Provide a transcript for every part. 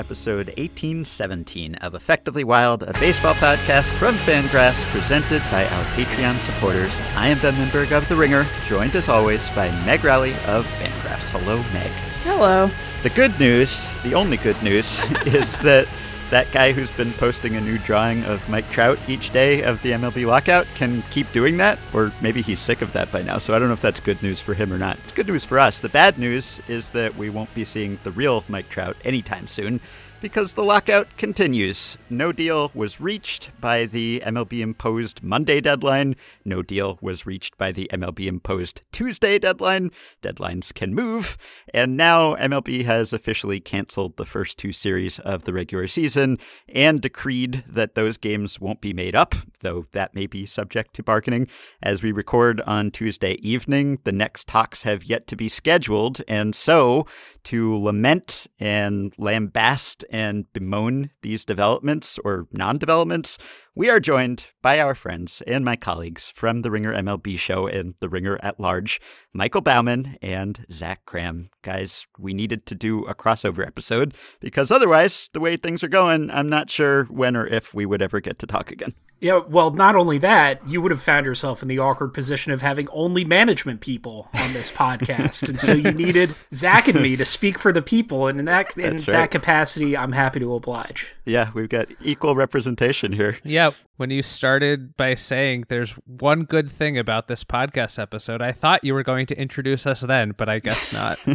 and welcome to episode 1817 of Effectively Wild, a baseball podcast from Fangraphs presented by our Patreon supporters. I am Ben Lindbergh of The Ringer, joined as always by Meg Rowley of Fangraphs. Hello, Meg. Hello. The good news, the only good news, is that that guy who's been posting a new drawing of Mike Trout each day of the MLB lockout can keep doing that, or maybe he's sick of that by now. So I don't know if that's good news for him or not. It's good news for us. The bad news is that we won't be seeing the real Mike Trout anytime soon because the lockout continues. No deal was reached by the MLB imposed Monday deadline. No deal was reached by the MLB imposed Tuesday deadline. Deadlines can move. And now MLB has officially canceled the first two series of the regular season and decreed that those games won't be made up, though that may be subject to bargaining. As we record on Tuesday evening, the next talks have yet to be scheduled. And so, to lament and lambast and bemoan these developments or non developments, we are joined by our friends and my colleagues from the Ringer MLB show and the Ringer at large, Michael Baumann and Zach Kram. Guys, we needed to do a crossover episode because otherwise, the way things are going, I'm not sure when or if we would ever get to talk again. Yeah, well, not only that, you would have found yourself in the awkward position of having only management people on this podcast, and so you needed Zach and me to speak for the people, and in that in right. that capacity, I'm happy to oblige. Yeah, we've got equal representation here. Yeah, when you started by saying there's one good thing about this podcast episode, I thought you were going to introduce us then, but I guess not.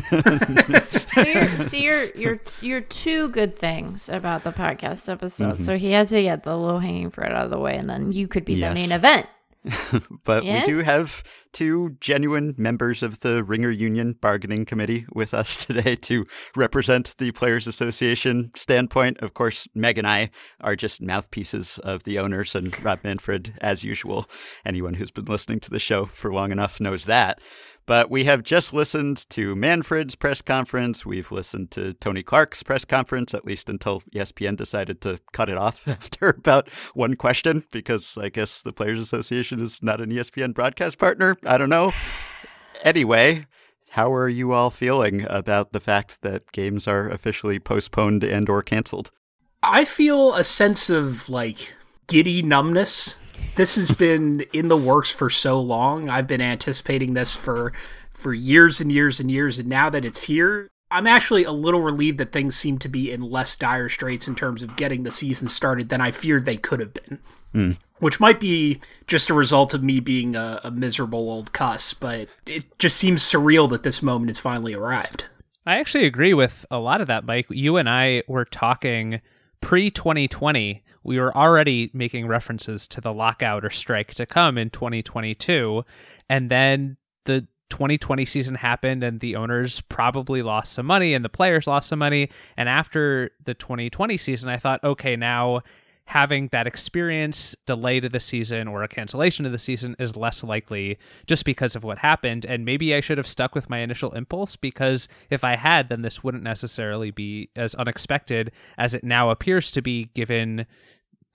So you're, so you're you're you're two good things about the podcast episode. Mm-hmm. So he had to get the low hanging fruit out of the way, and then you could be Yes. the main event. but Yeah? we do have two genuine members of the Ringer Union bargaining committee with us today to represent the Players Association standpoint. Of course, Meg and I are just mouthpieces of the owners and Rob Manfred, as usual. Anyone who's been listening to the show for long enough knows that. But we have just listened to Manfred's press conference. We've listened to Tony Clark's press conference, at least until ESPN decided to cut it off after about one question, because I guess the Players Association is not an ESPN broadcast partner. I don't know. Anyway, how are you all feeling about the fact that games are officially postponed and or canceled? I feel a sense of like giddy numbness. This has been in the works for so long. I've been anticipating this for for years and years and years and now that it's here, I'm actually a little relieved that things seem to be in less dire straits in terms of getting the season started than I feared they could have been. Hmm. Which might be just a result of me being a, a miserable old cuss, but it just seems surreal that this moment has finally arrived. I actually agree with a lot of that, Mike. You and I were talking pre 2020. We were already making references to the lockout or strike to come in 2022. And then the 2020 season happened and the owners probably lost some money and the players lost some money. And after the 2020 season, I thought, okay, now having that experience delay to the season or a cancellation of the season is less likely just because of what happened. And maybe I should have stuck with my initial impulse because if I had, then this wouldn't necessarily be as unexpected as it now appears to be, given,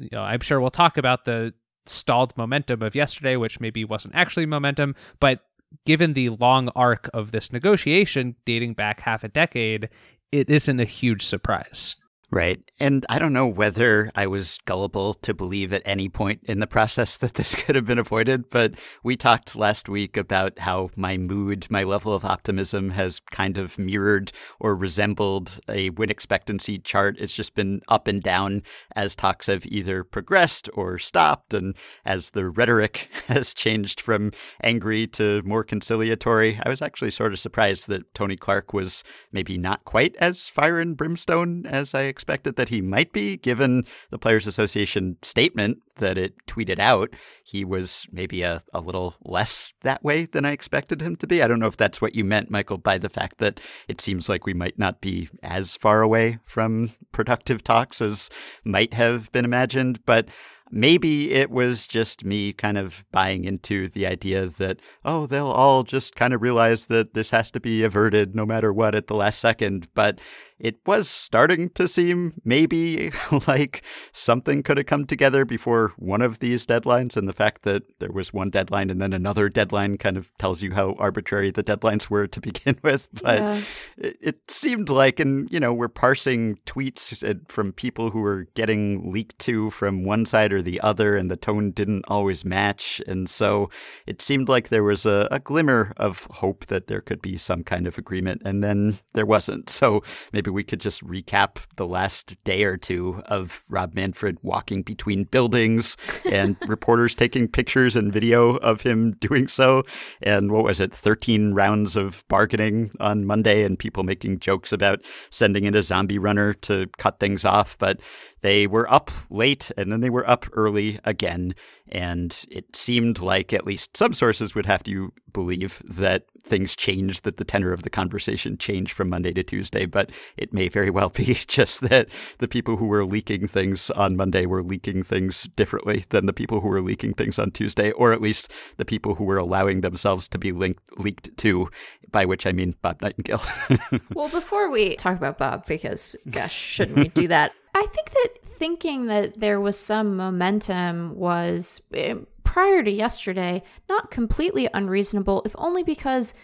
you know, I'm sure we'll talk about the stalled momentum of yesterday, which maybe wasn't actually momentum, but given the long arc of this negotiation dating back half a decade, it isn't a huge surprise. Right. And I don't know whether I was gullible to believe at any point in the process that this could have been avoided, but we talked last week about how my mood, my level of optimism has kind of mirrored or resembled a win expectancy chart. It's just been up and down as talks have either progressed or stopped, and as the rhetoric has changed from angry to more conciliatory. I was actually sort of surprised that Tony Clark was maybe not quite as fire and brimstone as I expected that he might be, given the Players Association statement that it tweeted out. He was maybe a, a little less that way than I expected him to be. I don't know if that's what you meant, Michael, by the fact that it seems like we might not be as far away from productive talks as might have been imagined, but maybe it was just me kind of buying into the idea that, oh, they'll all just kind of realize that this has to be averted no matter what at the last second. But it was starting to seem maybe like something could have come together before one of these deadlines. And the fact that there was one deadline and then another deadline kind of tells you how arbitrary the deadlines were to begin with. But Yeah. it, it seemed like, and you know, we're parsing tweets uh, from people who were getting leaked to from one side or the other, and the tone didn't always match. And so it seemed like there was a, a glimmer of hope that there could be some kind of agreement, and then there wasn't. So maybe we could just recap the last day or two of Rob Manfred walking between buildings and reporters taking pictures and video of him doing so. And what was it, 13 rounds of bargaining on Monday, and people making jokes about sending in a zombie runner to cut things off. But they were up late and then they were up early again. And it seemed like at least some sources would have to believe that things changed, that the tenor of the conversation changed from Monday to Tuesday. But it may very well be just that the people who were leaking things on Monday were leaking things differently than the people who were leaking things on Tuesday, or at least the people who were allowing themselves to be linked, leaked to, by which I mean Bob Nightingale. Well, before we talk about Bob, because gosh, shouldn't we do that? I think that thinking that there was some momentum was eh, prior to yesterday not completely unreasonable, if only because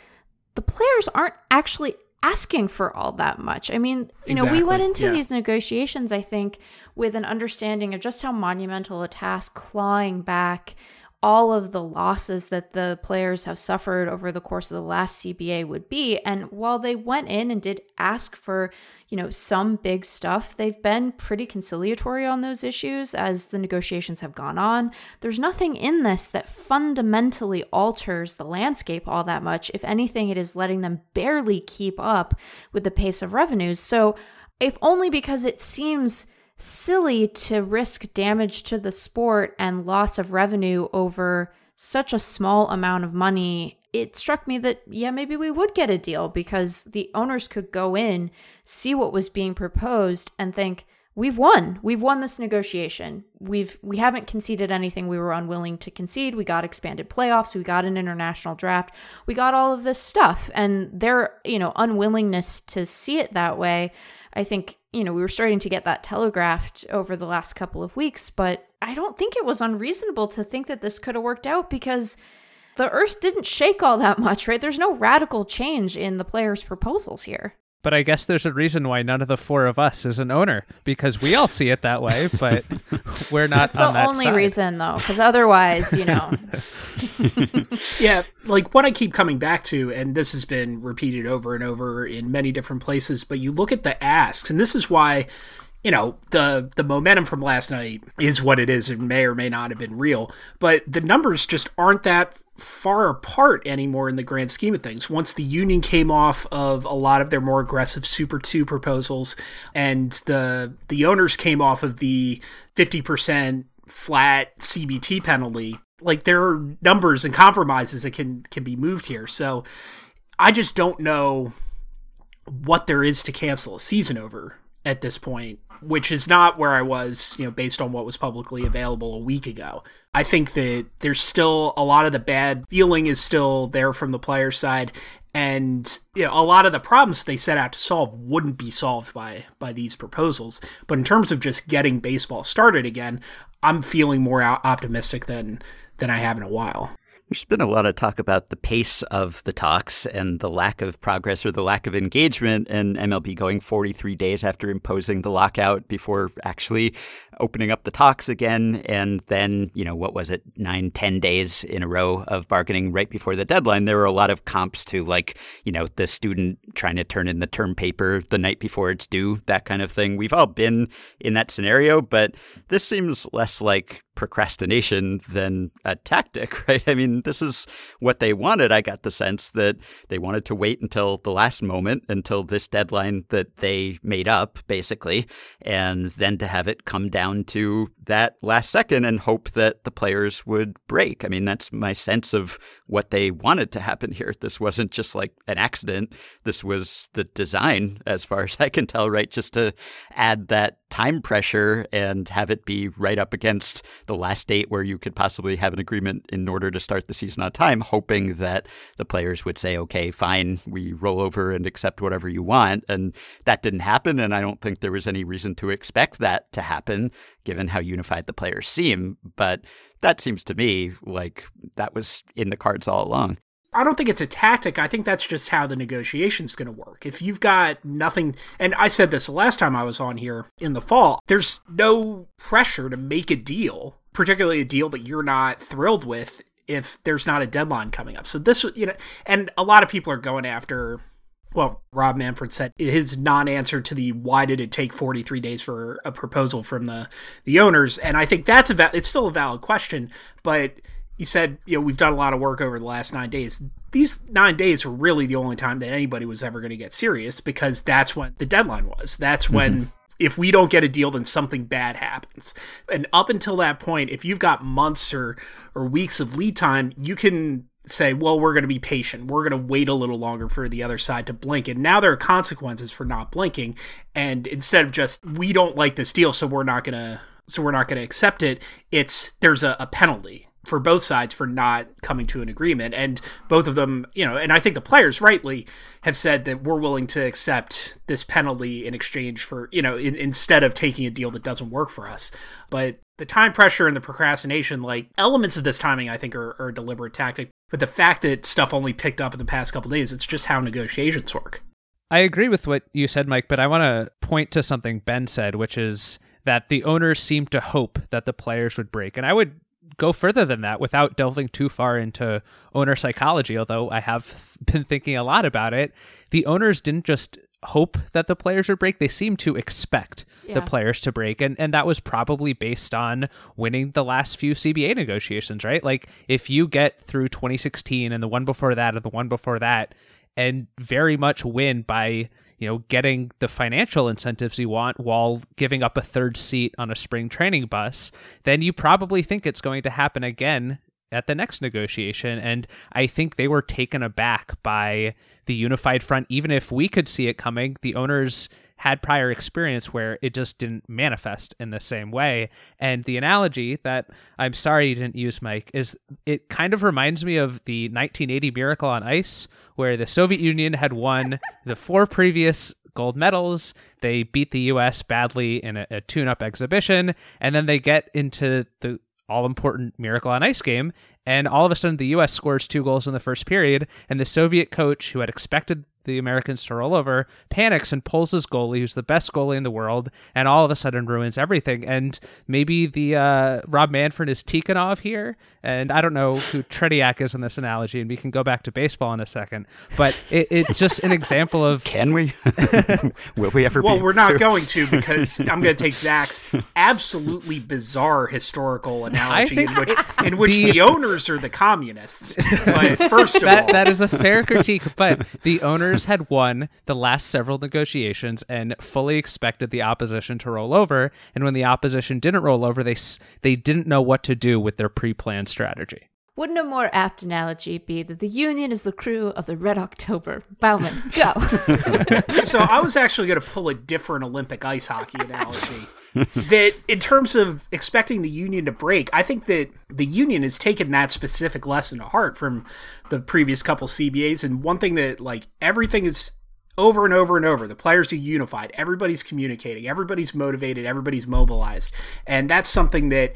the players aren't actually asking for all that much. I mean, you know, we went into yeah. these negotiations, I think, with an understanding of just how monumental a task clawing back all of the losses that the players have suffered over the course of the last CBA would be. And while they went in and did ask for, you know, some big stuff, they've been pretty conciliatory on those issues as the negotiations have gone on. There's nothing in this that fundamentally alters the landscape all that much. If anything, it is letting them barely keep up with the pace of revenues. So, if only because it seems silly to risk damage to the sport and loss of revenue over such a small amount of money. It struck me that, yeah, maybe we would get a deal because the owners could go in, see what was being proposed, and think, we've won. We've won this negotiation. We've we haven't conceded anything we were unwilling to concede. We got expanded playoffs, we got an international draft. We got all of this stuff and their, you know, unwillingness to see it that way, I think, you know, we were starting to get that telegraphed over the last couple of weeks, but I don't think it was unreasonable to think that this could have worked out because the earth didn't shake all that much, right? There's no radical change in the players' proposals here. But I guess there's a reason why none of the four of us is an owner because we all see it that way, but we're not That's on the that only side. reason, though, because otherwise, you know, Yeah, like what I keep coming back to, and this has been repeated over and over in many different places, but you look at the asks, and this is why, you know, the the momentum from last night is what it is. It may or may not have been real, but the numbers just aren't that far apart anymore in the grand scheme of things. Once the union came off of a lot of their more aggressive Super 2 proposals and the the owners came off of the 50% flat CBT penalty, like there are numbers and compromises that can can be moved here. So I just don't know what there is to cancel a season over at this point, which is not where I was, you know, based on what was publicly available a week ago. I think that there's still a lot of the bad feeling is still there from the player side and you know, a lot of the problems they set out to solve wouldn't be solved by by these proposals. But in terms of just getting baseball started again, I'm feeling more optimistic than than I have in a while. There's been a lot of talk about the pace of the talks and the lack of progress or the lack of engagement, and MLB going 43 days after imposing the lockout before actually opening up the talks again. And then, you know, what was it, nine, ten days in a row of bargaining right before the deadline. There were a lot of comps to, like, you know, the student trying to turn in the term paper the night before it's due, that kind of thing. We've all been in that scenario, but this seems less like procrastination than a tactic, right? I mean, this is what they wanted. I got the sense that they wanted to wait until the last moment, until this deadline that they made up, basically, and then to have it come down to that last second and hope that the players would break. I mean, that's my sense of what they wanted to happen here. This wasn't just like an accident. This was the design, as far as I can tell, right? Just to add that time pressure and have it be right up against the last date where you could possibly have an agreement in order to start the season on time, hoping that the players would say, okay, fine, we roll over and accept whatever you want. And that didn't happen. And I don't think there was any reason to expect that to happen, given how unified the players seem. But that seems to me like that was in the cards all along. I don't think it's a tactic. I think that's just how the negotiation's going to work. If you've got nothing, and I said this the last time I was on here in the fall, there's no pressure to make a deal, particularly a deal that you're not thrilled with if there's not a deadline coming up. So this, you know, and a lot of people are going after well, Rob Manfred said his non-answer to the why did it take 43 days for a proposal from the the owners, and I think that's a va- it's still a valid question, but he said, you know, we've done a lot of work over the last nine days. These nine days were really the only time that anybody was ever going to get serious because that's when the deadline was. That's when. Mm-hmm. If we don't get a deal, then something bad happens. And up until that point, if you've got months or, or weeks of lead time, you can say, well, we're going to be patient. We're going to wait a little longer for the other side to blink. And now there are consequences for not blinking. And instead of just, we don't like this deal, so we're not going to. So we're not going to accept it. It's there's a, a penalty for both sides for not coming to an agreement. And both of them, you know, and I think the players rightly have said that we're willing to accept this penalty in exchange for, you know, in, instead of taking a deal that doesn't work for us. But the time pressure and the procrastination, like elements of this timing, I think are, are a deliberate tactic. But the fact that stuff only picked up in the past couple days, it's just how negotiations work. I agree with what you said, Mike, but I want to point to something Ben said, which is that the owners seemed to hope that the players would break. And I would go further than that without delving too far into owner psychology, although I have been thinking a lot about it. The owners didn't just hope that the players would break, they seemed to expect yeah. the players to break. And and that was probably based on winning the last few CBA negotiations, right? Like if you get through 2016 and the one before that and the one before that and very much win by you know, getting the financial incentives you want while giving up a third seat on a spring training bus, then you probably think it's going to happen again at the next negotiation. And I think they were taken aback by the unified front. Even if we could see it coming, the owners had prior experience where it just didn't manifest in the same way. And the analogy that I'm sorry you didn't use, Mike, is it kind of reminds me of the 1980 Miracle on Ice, where the Soviet Union had won the four previous gold medals. They beat the U.S. badly in a, a tune up exhibition, and then they get into the all important Miracle on Ice game, and all of a sudden the U.S. scores two goals in the first period, and the Soviet coach, who had expected the Americans to roll over, panics and pulls his goalie, who's the best goalie in the world, and all of a sudden ruins everything. And maybe the uh, Rob Manfred is Tikhonov here, and I don't know who Tretiak is in this analogy, and we can go back to baseball in a second. But it, it's just an example of can we? Will we ever? Well, we're not to? going to because I'm going to take Zach's absolutely bizarre historical analogy in which in which the, the owners are the communists. But first of that, all, that is a fair critique, but the owners had won the last several negotiations and fully expected the opposition to roll over. And when the opposition didn't roll over, they they didn't know what to do with their pre-planned strategy. Wouldn't a more apt analogy be that the Union is the crew of the Red October? Baumann, go. so I was actually going to pull a different Olympic ice hockey analogy. that in terms of expecting the Union to break, I think that the Union has taken that specific lesson to heart from the previous couple CBAs. And one thing that like everything is over and over and over. The players are unified. Everybody's communicating. Everybody's motivated. Everybody's mobilized. And that's something that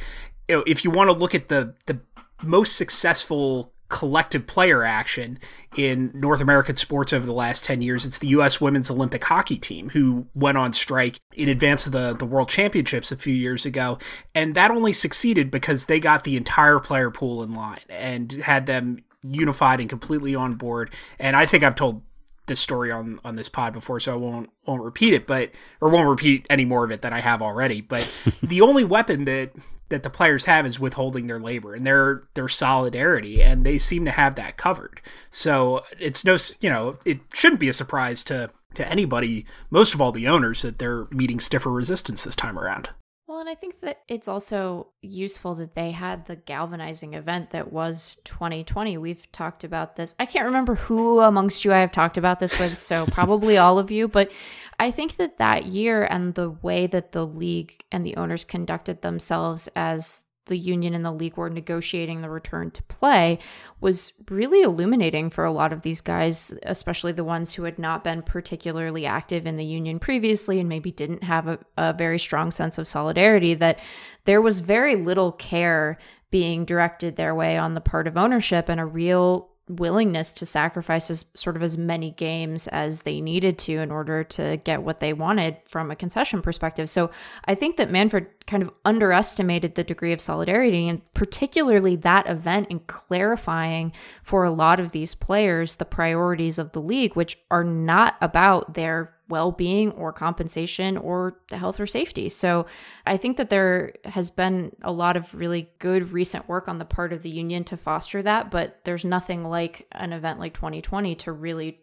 you know, if you want to look at the the most successful collective player action in North American sports over the last 10 years. It's the U.S. women's Olympic hockey team who went on strike in advance of the, the World Championships a few years ago. And that only succeeded because they got the entire player pool in line and had them unified and completely on board. And I think I've told this story on on this pod before, so I won't won't repeat it, but or won't repeat any more of it than I have already. But the only weapon that that the players have is withholding their labor and their their solidarity, and they seem to have that covered. So it's no, you know, it shouldn't be a surprise to to anybody, most of all the owners, that they're meeting stiffer resistance this time around. Well, and I think that it's also useful that they had the galvanizing event that was 2020. We've talked about this. I can't remember who amongst you I have talked about this with, so probably all of you, but I think that that year and the way that the league and the owners conducted themselves as the union and the league were negotiating the return to play was really illuminating for a lot of these guys, especially the ones who had not been particularly active in the union previously and maybe didn't have a, a very strong sense of solidarity. That there was very little care being directed their way on the part of ownership and a real willingness to sacrifice as sort of as many games as they needed to in order to get what they wanted from a concession perspective. So I think that Manfred kind of underestimated the degree of solidarity and particularly that event in clarifying for a lot of these players the priorities of the league, which are not about their well being or compensation or the health or safety. So I think that there has been a lot of really good recent work on the part of the union to foster that, but there's nothing like an event like 2020 to really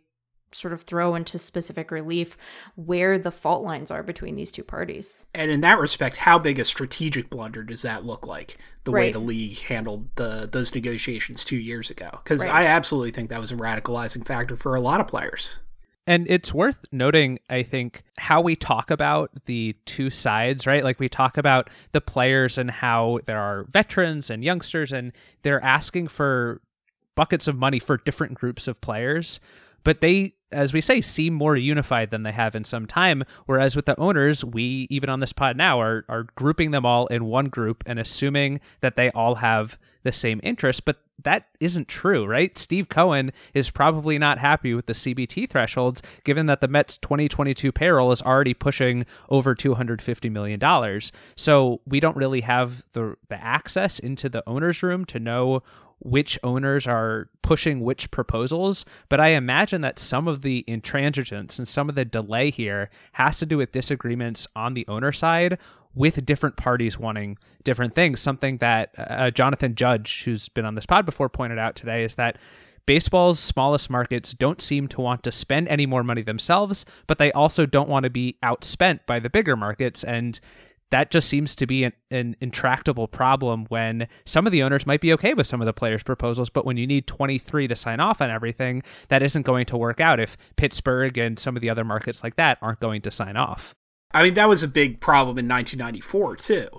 sort of throw into specific relief where the fault lines are between these two parties. And in that respect, how big a strategic blunder does that look like? The Right. way the league handled the those negotiations two years ago, because Right. I absolutely think that was a radicalizing factor for a lot of players. And it's worth noting, I think, how we talk about the two sides, right? Like we talk about the players and how there are veterans and youngsters, and they're asking for buckets of money for different groups of players. But they, as we say, seem more unified than they have in some time. Whereas with the owners, we, even on this pod now, are, are grouping them all in one group and assuming that they all have the same interest. But that isn't true, right? Steve Cohen is probably not happy with the CBT thresholds, given that the Mets 2022 payroll is already pushing over $250 million. So we don't really have the, the access into the owner's room to know which owners are pushing which proposals, but I imagine that some of the intransigence and some of the delay here has to do with disagreements on the owner side with different parties wanting different things. Something that uh, Jonathan Judge, who's been on this pod before, pointed out today is that baseball's smallest markets don't seem to want to spend any more money themselves, but they also don't want to be outspent by the bigger markets. And that just seems to be an, an intractable problem when some of the owners might be okay with some of the players' proposals, but when you need 23 to sign off on everything, that isn't going to work out if Pittsburgh and some of the other markets like that aren't going to sign off. I mean, that was a big problem in 1994 too.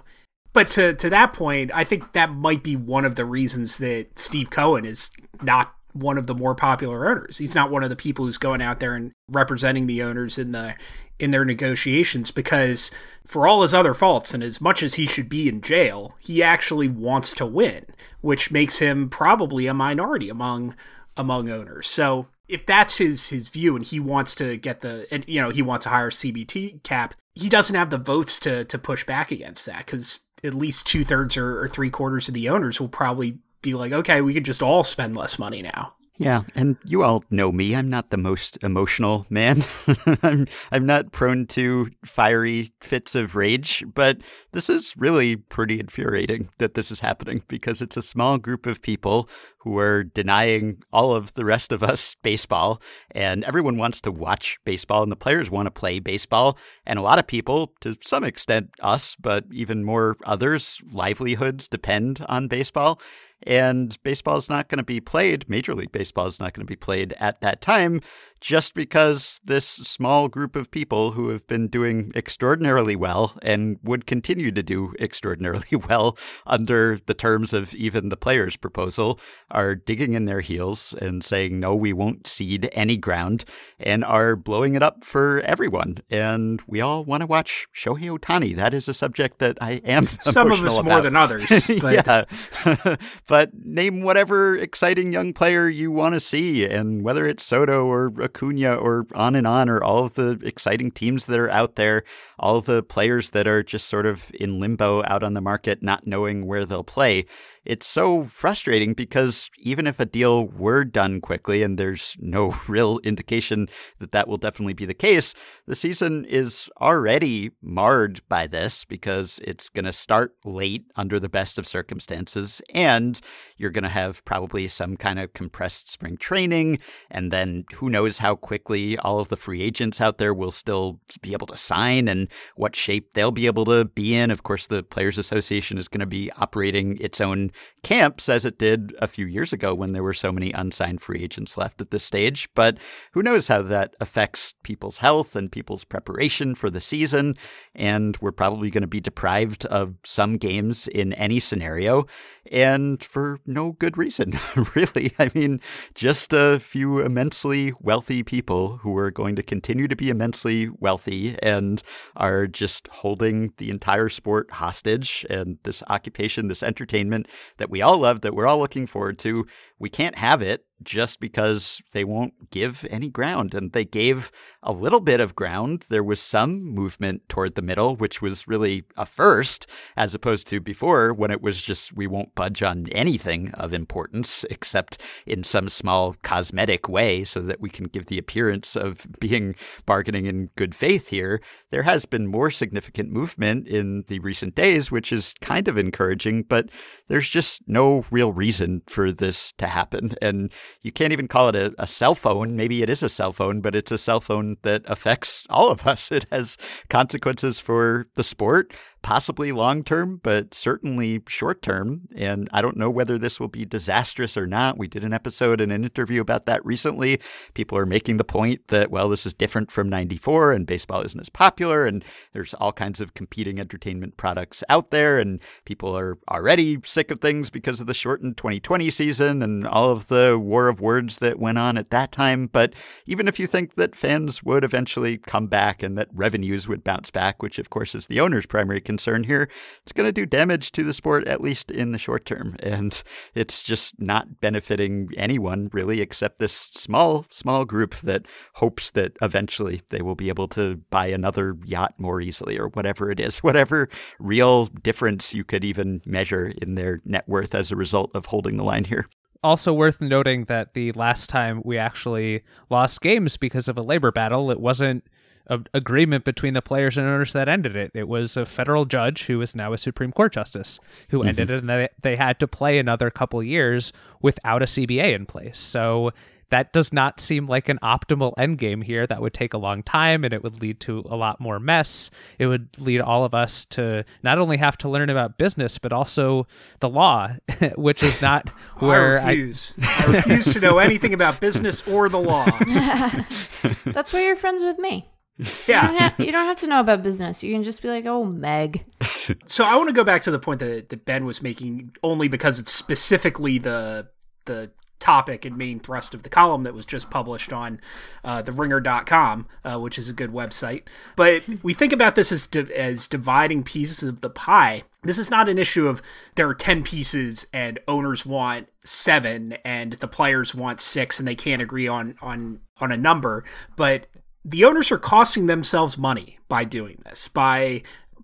But to to that point, I think that might be one of the reasons that Steve Cohen is not one of the more popular owners. He's not one of the people who's going out there and representing the owners in the in their negotiations because for all his other faults and as much as he should be in jail, he actually wants to win, which makes him probably a minority among among owners. So if that's his his view and he wants to get the and you know he wants a higher CBT cap, he doesn't have the votes to to push back against that because at least two thirds or, or three quarters of the owners will probably be like, okay, we could just all spend less money now. Yeah, and you all know me. I'm not the most emotional man. I'm I'm not prone to fiery fits of rage, but this is really pretty infuriating that this is happening because it's a small group of people who are denying all of the rest of us baseball and everyone wants to watch baseball and the players want to play baseball and a lot of people to some extent us but even more others livelihoods depend on baseball and baseball is not going to be played, Major League Baseball is not going to be played at that time just because this small group of people who have been doing extraordinarily well and would continue to do extraordinarily well under the terms of even the players' proposal are digging in their heels and saying, no, we won't cede any ground and are blowing it up for everyone. And we all want to watch Shohei Ohtani. That is a subject that I am Some of us emotional more than others. But yeah. but name whatever exciting young player you want to see, and whether it's Soto or Acuna or on and on, or all of the exciting teams that are out there, all the players that are just sort of in limbo out on the market, not knowing where they'll play. It's so frustrating because even if a deal were done quickly, and there's no real indication that that will definitely be the case, the season is already marred by this because it's going to start late under the best of circumstances, and you're going to have probably some kind of compressed spring training, and then who knows how quickly all of the free agents out there will still be able to sign and what shape they'll be able to be in. Of course, the Players Association is going to be operating its own camps as it did a few years ago when there were so many unsigned free agents left at this stage. But who knows how that affects people's health and people's preparation for the season. And we're probably going to be deprived of some games in any scenario and for no good reason, really. I mean, just a few immensely wealthy people who are going to continue to be immensely wealthy and are just holding the entire sport hostage and this occupation, this entertainment that we all love, that we're all looking forward to. We can't have it just because they won't give any ground. And they gave a little bit of ground. There was some movement toward the middle, which was really a first, as opposed to before when it was just we won't budge on anything of importance except in some small cosmetic way so that we can give the appearance of being bargaining in good faith here. There has been more significant movement in the recent days, which is kind of encouraging, but there's just no real reason for this to happen. And you can't even call it a, a, self-own. Maybe it is a self-own, but it's a self-own that affects all of us. It has consequences for the sport, possibly long term, but certainly short term. And I don't know whether this will be disastrous or not. We did an episode and an interview about that recently. People are making the point that, well, this is different from 94 and baseball isn't as popular. And there's all kinds of competing entertainment products out there. And people are already sick of things because of the shortened 2020 season and all of the war of words that went on at that time. But even if you think that fans would eventually come back and that revenues would bounce back, which of course is the owner's primary concern here, it's going to do damage to the sport, at least in the short term. And it's just not benefiting anyone really, except this small, small group that hopes that eventually they will be able to buy another yacht more easily or whatever it is, whatever real difference you could even measure in their net worth as a result of holding the line here also worth noting that the last time we actually lost games because of a labor battle, it wasn't an agreement between the players and owners that ended it. It was a federal judge who is now a Supreme Court justice who mm-hmm. ended it, and they, they had to play another couple years without a CBA in place. So that does not seem like an optimal endgame here. That would take a long time and it would lead to a lot more mess. It would lead all of us to not only have to learn about business, but also the law, which is not where I refuse. I, I refuse to know anything about business or the law. That's why you're friends with me. Yeah. You don't, have, you don't, have, to know about business. You can just be like, oh, Meg. so I want to go back to the point that, that Ben was making only because it's specifically the the topic and main thrust of the column that was just published on uh, the ringer.com uh, which is a good website. But we think about this as di- as dividing pieces of the pie. This is not an issue of there are 10 pieces and owners want 7 and the players want 6 and they can't agree on on on a number but the owners are costing themselves money by doing this by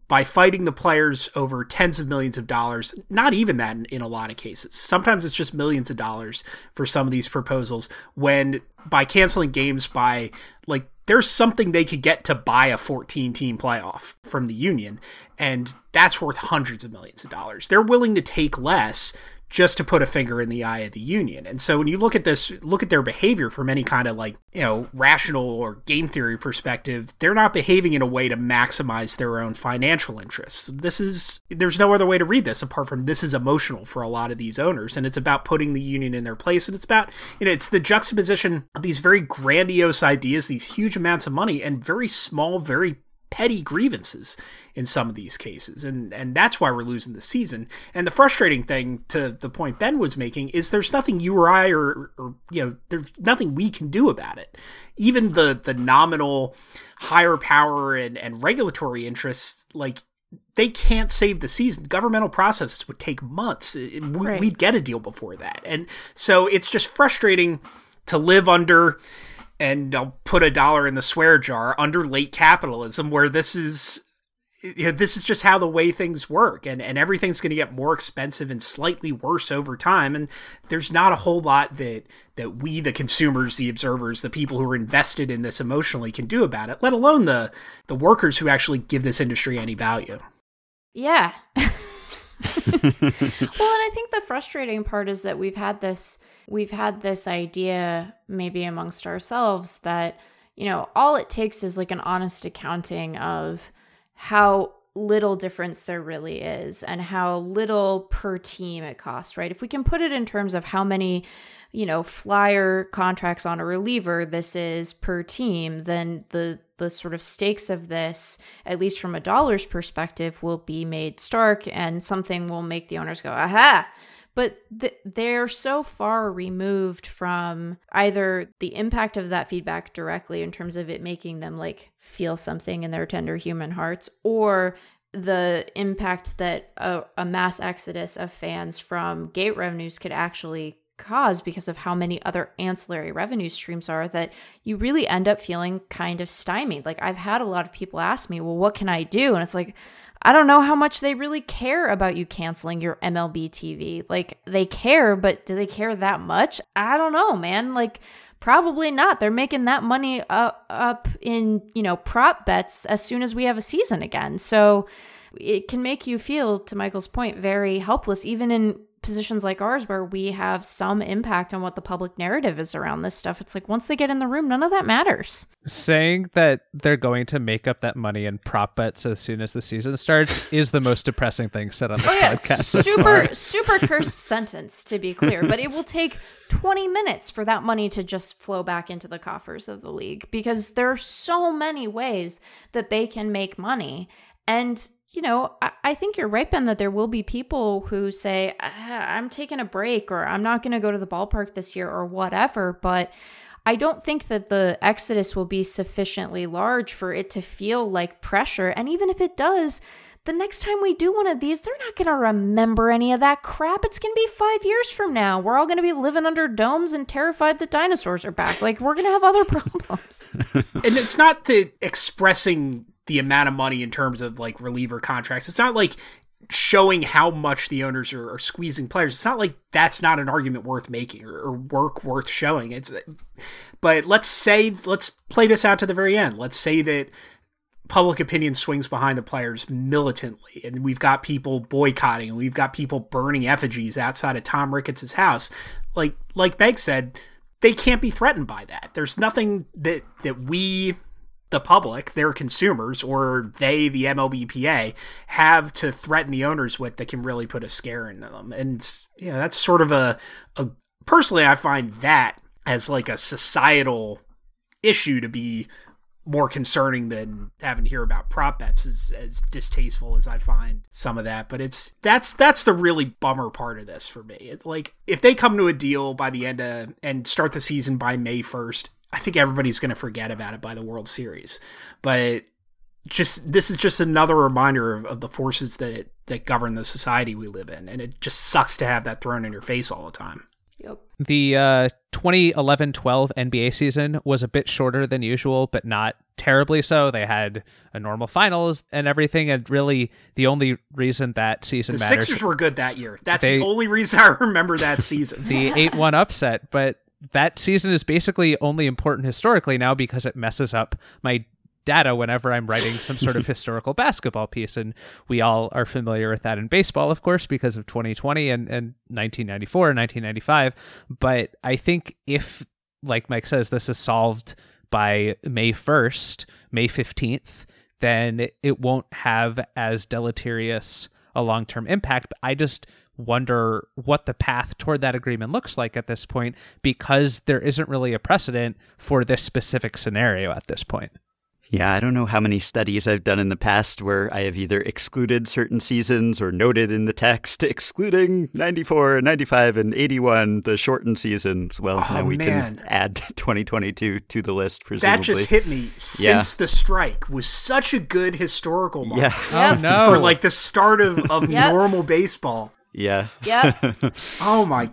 by fighting the players over tens of millions of dollars, not even that in, in, a lot of cases. Sometimes it's just millions of dollars for some of these proposals when by canceling games by like there's something they could get to buy a 14 team playoff from the union and that's worth hundreds of millions of dollars. They're willing to take less just to put a finger in the eye of the union. And so when you look at this, look at their behavior from any kind of like, you know, rational or game theory perspective, they're not behaving in a way to maximize their own financial interests. This is, there's no other way to read this apart from this is emotional for a lot of these owners. And it's about putting the union in their place. And it's about, you know, it's the juxtaposition of these very grandiose ideas, these huge amounts of money, and very small, very petty grievances in some of these cases and and that's why we're losing the season and the frustrating thing to the point ben was making is there's nothing you or i or, or you know there's nothing we can do about it even the the nominal higher power and and regulatory interests like they can't save the season. Governmental processes would take months. Right. We'd get a deal before that. And so it's just frustrating to live under and I'll put a dollar in the swear jar under late capitalism, where this is you know, this is just how the way things work and, and everything's going to get more expensive and slightly worse over time and there's not a whole lot that that we the consumers the observers the people who are invested in this emotionally can do about it let alone the the workers who actually give this industry any value. Yeah well and i think the frustrating part is that we've had this we've had this idea maybe amongst ourselves that you know all it takes is like an honest accounting of how little difference there really is and how little per team it costs, right? If we can put it in terms of how many, you know, flyer contracts on a reliever this is per team, then the the sort of stakes of this, at least from a dollar's perspective, will be made stark and something will make the owners go, aha, but th- they're so far removed from either the impact of that feedback directly in terms of it making them like feel something in their tender human hearts or the impact that a, a mass exodus of fans from gate revenues could actually cause because of how many other ancillary revenue streams are that you really end up feeling kind of stymied. Like I've had a lot of people ask me, "Well, what can I do?" And it's like I don't know how much they really care about you canceling your MLB TV. Like they care, but do they care that much? I don't know, man. Like probably not. They're making that money up, up in, you know, prop bets as soon as we have a season again. So it can make you feel to Michael's point very helpless even in positions like ours where we have some impact on what the public narrative is around this stuff. It's like once they get in the room none of that matters. Saying that they're going to make up that money in prop bets as soon as the season starts is the most depressing thing said on this oh, yeah. podcast super super cursed sentence to be clear but it will take 20 minutes for that money to just flow back into the coffers of the league because there are so many ways that they can make money and you know, I, I, think you're right, Ben, that there will be people who say, ah, I'm taking a break or I'm not going to go to the ballpark this year or whatever. But I don't think that the exodus will be sufficiently large for it to feel like pressure. And even if it does, the next time we do one of these, they're not going to remember any of that crap. It's going to be five years from now. We're all going to be living under domes and terrified that dinosaurs are back. Like, we're going to have other problems. and it's not the expressing the amount of money in terms of like reliever contracts. It's not like showing how much the owners are, are squeezing players. It's not like that's not an argument worth making or, or, work worth showing. It's but let's say let's play this out to the very end. Let's say that public opinion swings behind the players militantly and we've got people boycotting and we've got people burning effigies outside of Tom Ricketts' house. Like like Meg said, they can't be threatened by that. There's nothing that that we the public, their consumers, or they, the MLBPA, have to threaten the owners with that can really put a scare into them. And you know, that's sort of a, a personally, I find that as like a societal issue to be more concerning than having to hear about prop bets as, as distasteful as I find some of that. But it's that's that's the really bummer part of this for me. It's like if they come to a deal by the end of and start the season by May first I think everybody's going to forget about it by the World Series. But just this is just another reminder of, of, the forces that that govern the society we live in, and it just sucks to have that thrown in your face all the time. Yep. The uh, 2011-12 NBA season was a bit shorter than usual, but not terribly so. They had a normal finals and everything, and really the only reason that season the matters. Sixers were good that year. That's they, the only reason I remember that season. the eight-one upset, but that season is basically only important historically now because it messes up my data whenever I'm writing some sort of historical basketball piece. And we all are familiar with that in baseball, of course, because of 2020 and, and 1994 and 1995. But I think if, like Mike says, this is solved by May 1st, May 15th, then it won't have as deleterious a long term impact. But I just wonder what the path toward that agreement looks like at this point because there isn't really a precedent for this specific scenario at this point. Yeah, I don't know how many studies I've done in the past where I have either excluded certain seasons or noted in the text excluding 94, 95, and 81, the shortened seasons. Well, oh, now we man. can add 2022 to the list, presumably. That just hit me. Since yeah. the strike was such a good historical moment. Yeah. Oh, no. For like the start of, of yep. normal baseball. Yeah. Yep. oh my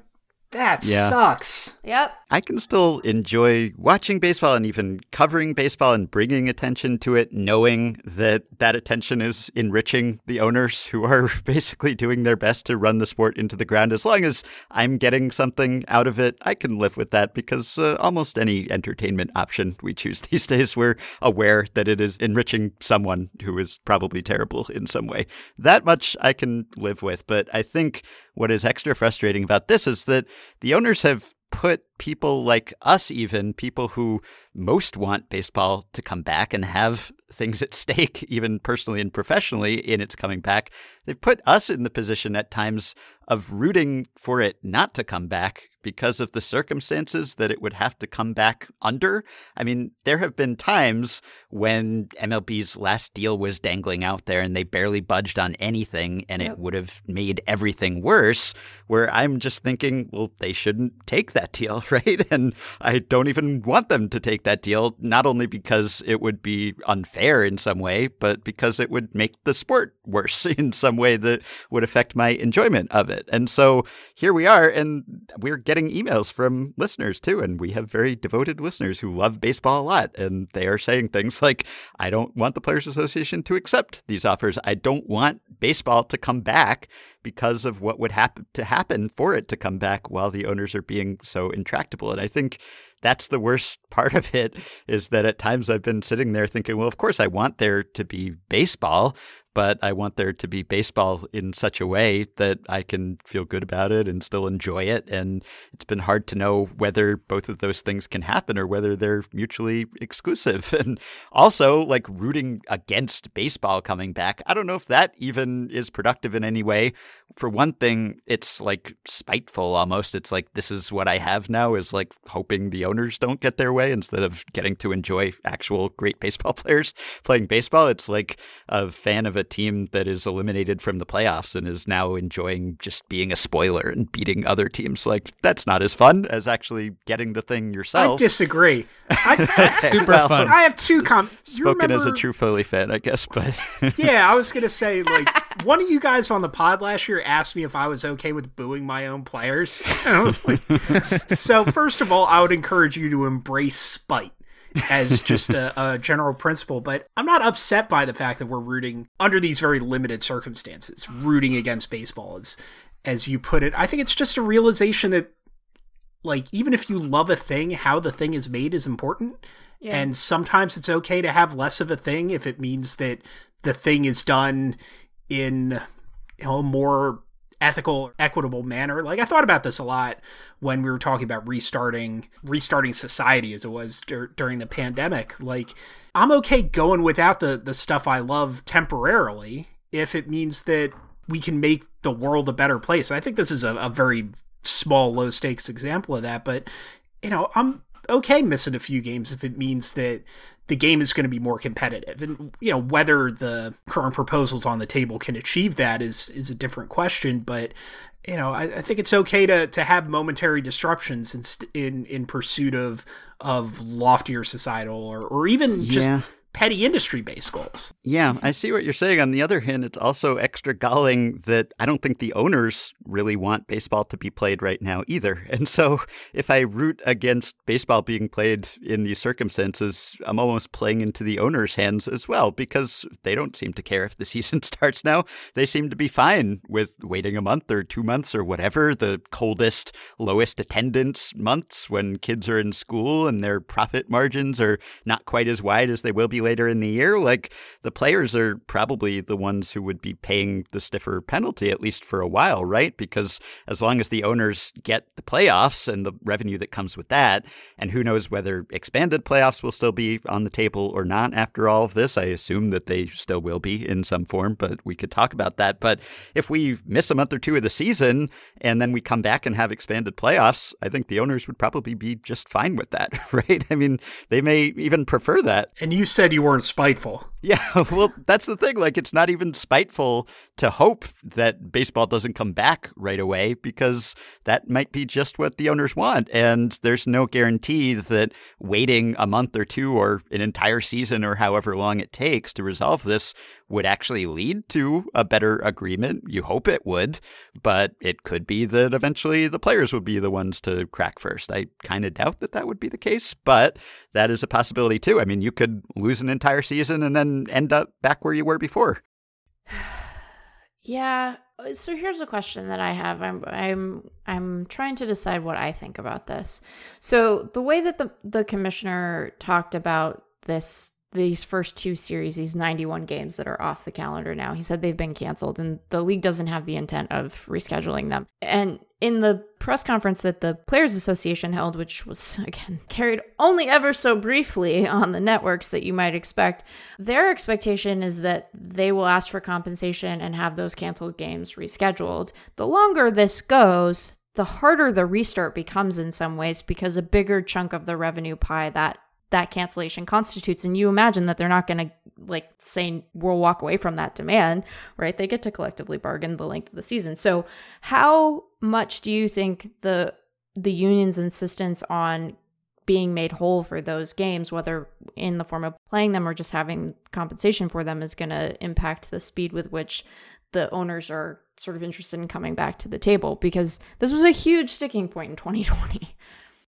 That Yeah. sucks. Yep. I can still enjoy watching baseball and even covering baseball and bringing attention to it, knowing that that attention is enriching the owners who are basically doing their best to run the sport into the ground. As long as I'm getting something out of it, I can live with that because uh, almost any entertainment option we choose these days, we're aware that it is enriching someone who is probably terrible in some way. That much I can live with. But I think what is extra frustrating about this is that the owners have put people like us, even people who most want baseball to come back and have things at stake, even personally and professionally, in its coming back. They've put us in the position at times of rooting for it not to come back because of the circumstances that it would have to come back under. I mean, there have been times when MLB's last deal was dangling out there and they barely budged on anything and Yep. it would have made everything worse, where I'm just thinking, well, they shouldn't take that deal, right? And I don't even want them to take that deal, not only because it would be unfair in some way, but because it would make the sport worse in some way that would affect my enjoyment of it. And so here we are, and we're getting emails from listeners too. And we have very devoted listeners who love baseball a lot. And they are saying things like, I don't want the Players Association to accept these offers. I don't want baseball to come back because of what would happen to happen for it to come back while the owners are being so intractable. And I think that's the worst part of it is that at times I've been sitting there thinking, well, of course I want there to be baseball, but I want there to be baseball in such a way that I can feel good about it and still enjoy it. And it's been hard to know whether both of those things can happen or whether they're mutually exclusive. And also, like rooting against baseball coming back, I don't know if that even is productive in any way. For one thing, it's like spiteful almost. It's like, this is what I have now, is like hoping the owners don't get their way instead of getting to enjoy actual great baseball players playing baseball. It's like a fan of a team that is eliminated from the playoffs and is now enjoying just being a spoiler and beating other teams. Like, that's not as fun as actually getting the thing yourself. I disagree. I, Super Well, fun. I have two com. you Spoken as a true Philly fan, I guess, but Yeah, I was gonna say like one of you guys on the pod last year asked me if I was okay with booing my own players. And I was like, so first of all, I would encourage you to embrace spite as just a, a general principle. But I'm not upset by the fact that we're rooting under these very limited circumstances, rooting against baseball, as as you put it. I think it's just a realization that like even if you love a thing, how the thing is made is important. Yeah. And sometimes it's okay to have less of a thing if it means that the thing is done in you know a more ethical, equitable manner. Like I thought about this a lot when we were talking about restarting restarting society as it was dur- during the pandemic. Like I'm okay going without the the stuff I love temporarily if it means that we can make the world a better place. And I think this is a, a very small, low stakes example of that. But you know, I'm okay missing a few games if it means that the game is going to be more competitive. And you know, whether the current proposals on the table can achieve that is is a different question. But you know, I, I think it's okay to to have momentary disruptions in in in pursuit of of loftier societal or or even just. Petty industry based goals. Yeah, I see what you're saying. On the other hand, it's also extra galling that I don't think the owners really want baseball to be played right now either. And so if I root against baseball being played in these circumstances, I'm almost playing into the owners' hands as well because they don't seem to care if the season starts now. They seem to be fine with waiting a month or two months or whatever, the coldest, lowest attendance months when kids are in school and their profit margins are not quite as wide as they will be later in the year. Like the players are probably the ones who would be paying the stiffer penalty, at least for a while, right? Because as long as the owners get the playoffs and the revenue that comes with that, and who knows whether expanded playoffs will still be on the table or not after all of this. I assume that they still will be in some form, but we could talk about that. But if we miss a month or two of the season and then we come back and have expanded playoffs, I think the owners would probably be just fine with that, right? I mean, they may even prefer that. And you said you weren't spiteful. Yeah, well, that's the thing. Like, it's not even spiteful to hope that baseball doesn't come back right away because that might be just what the owners want. And there's no guarantee that waiting a month or two or an entire season or however long it takes to resolve this would actually lead to a better agreement. You hope it would, but it could be that eventually the players would be the ones to crack first. I kind of doubt that that would be the case, but that is a possibility too. I mean, you could lose an entire season and then end up back where you were before. yeah. Uh, so here's a question that I have. I'm I'm I'm trying to decide what I think about this. So the way that the the commissioner talked about this these first two series, these 91 games that are off the calendar now. He said they've been canceled and the league doesn't have the intent of rescheduling them. And in the press conference that the Players Association held, which was again carried only ever so briefly on the networks that you might expect, their expectation is that they will ask for compensation and have those canceled games rescheduled. The longer this goes, the harder the restart becomes in some ways because a bigger chunk of the revenue pie that that cancellation constitutes and you imagine that they're not going to like say we'll walk away from that demand right? They get to collectively bargain the length of the season. So how much do you think the the union's insistence on being made whole for those games whether in the form of playing them or just having compensation for them is going to impact the speed with which the owners are sort of interested in coming back to the table? Because this was a huge sticking point in 2020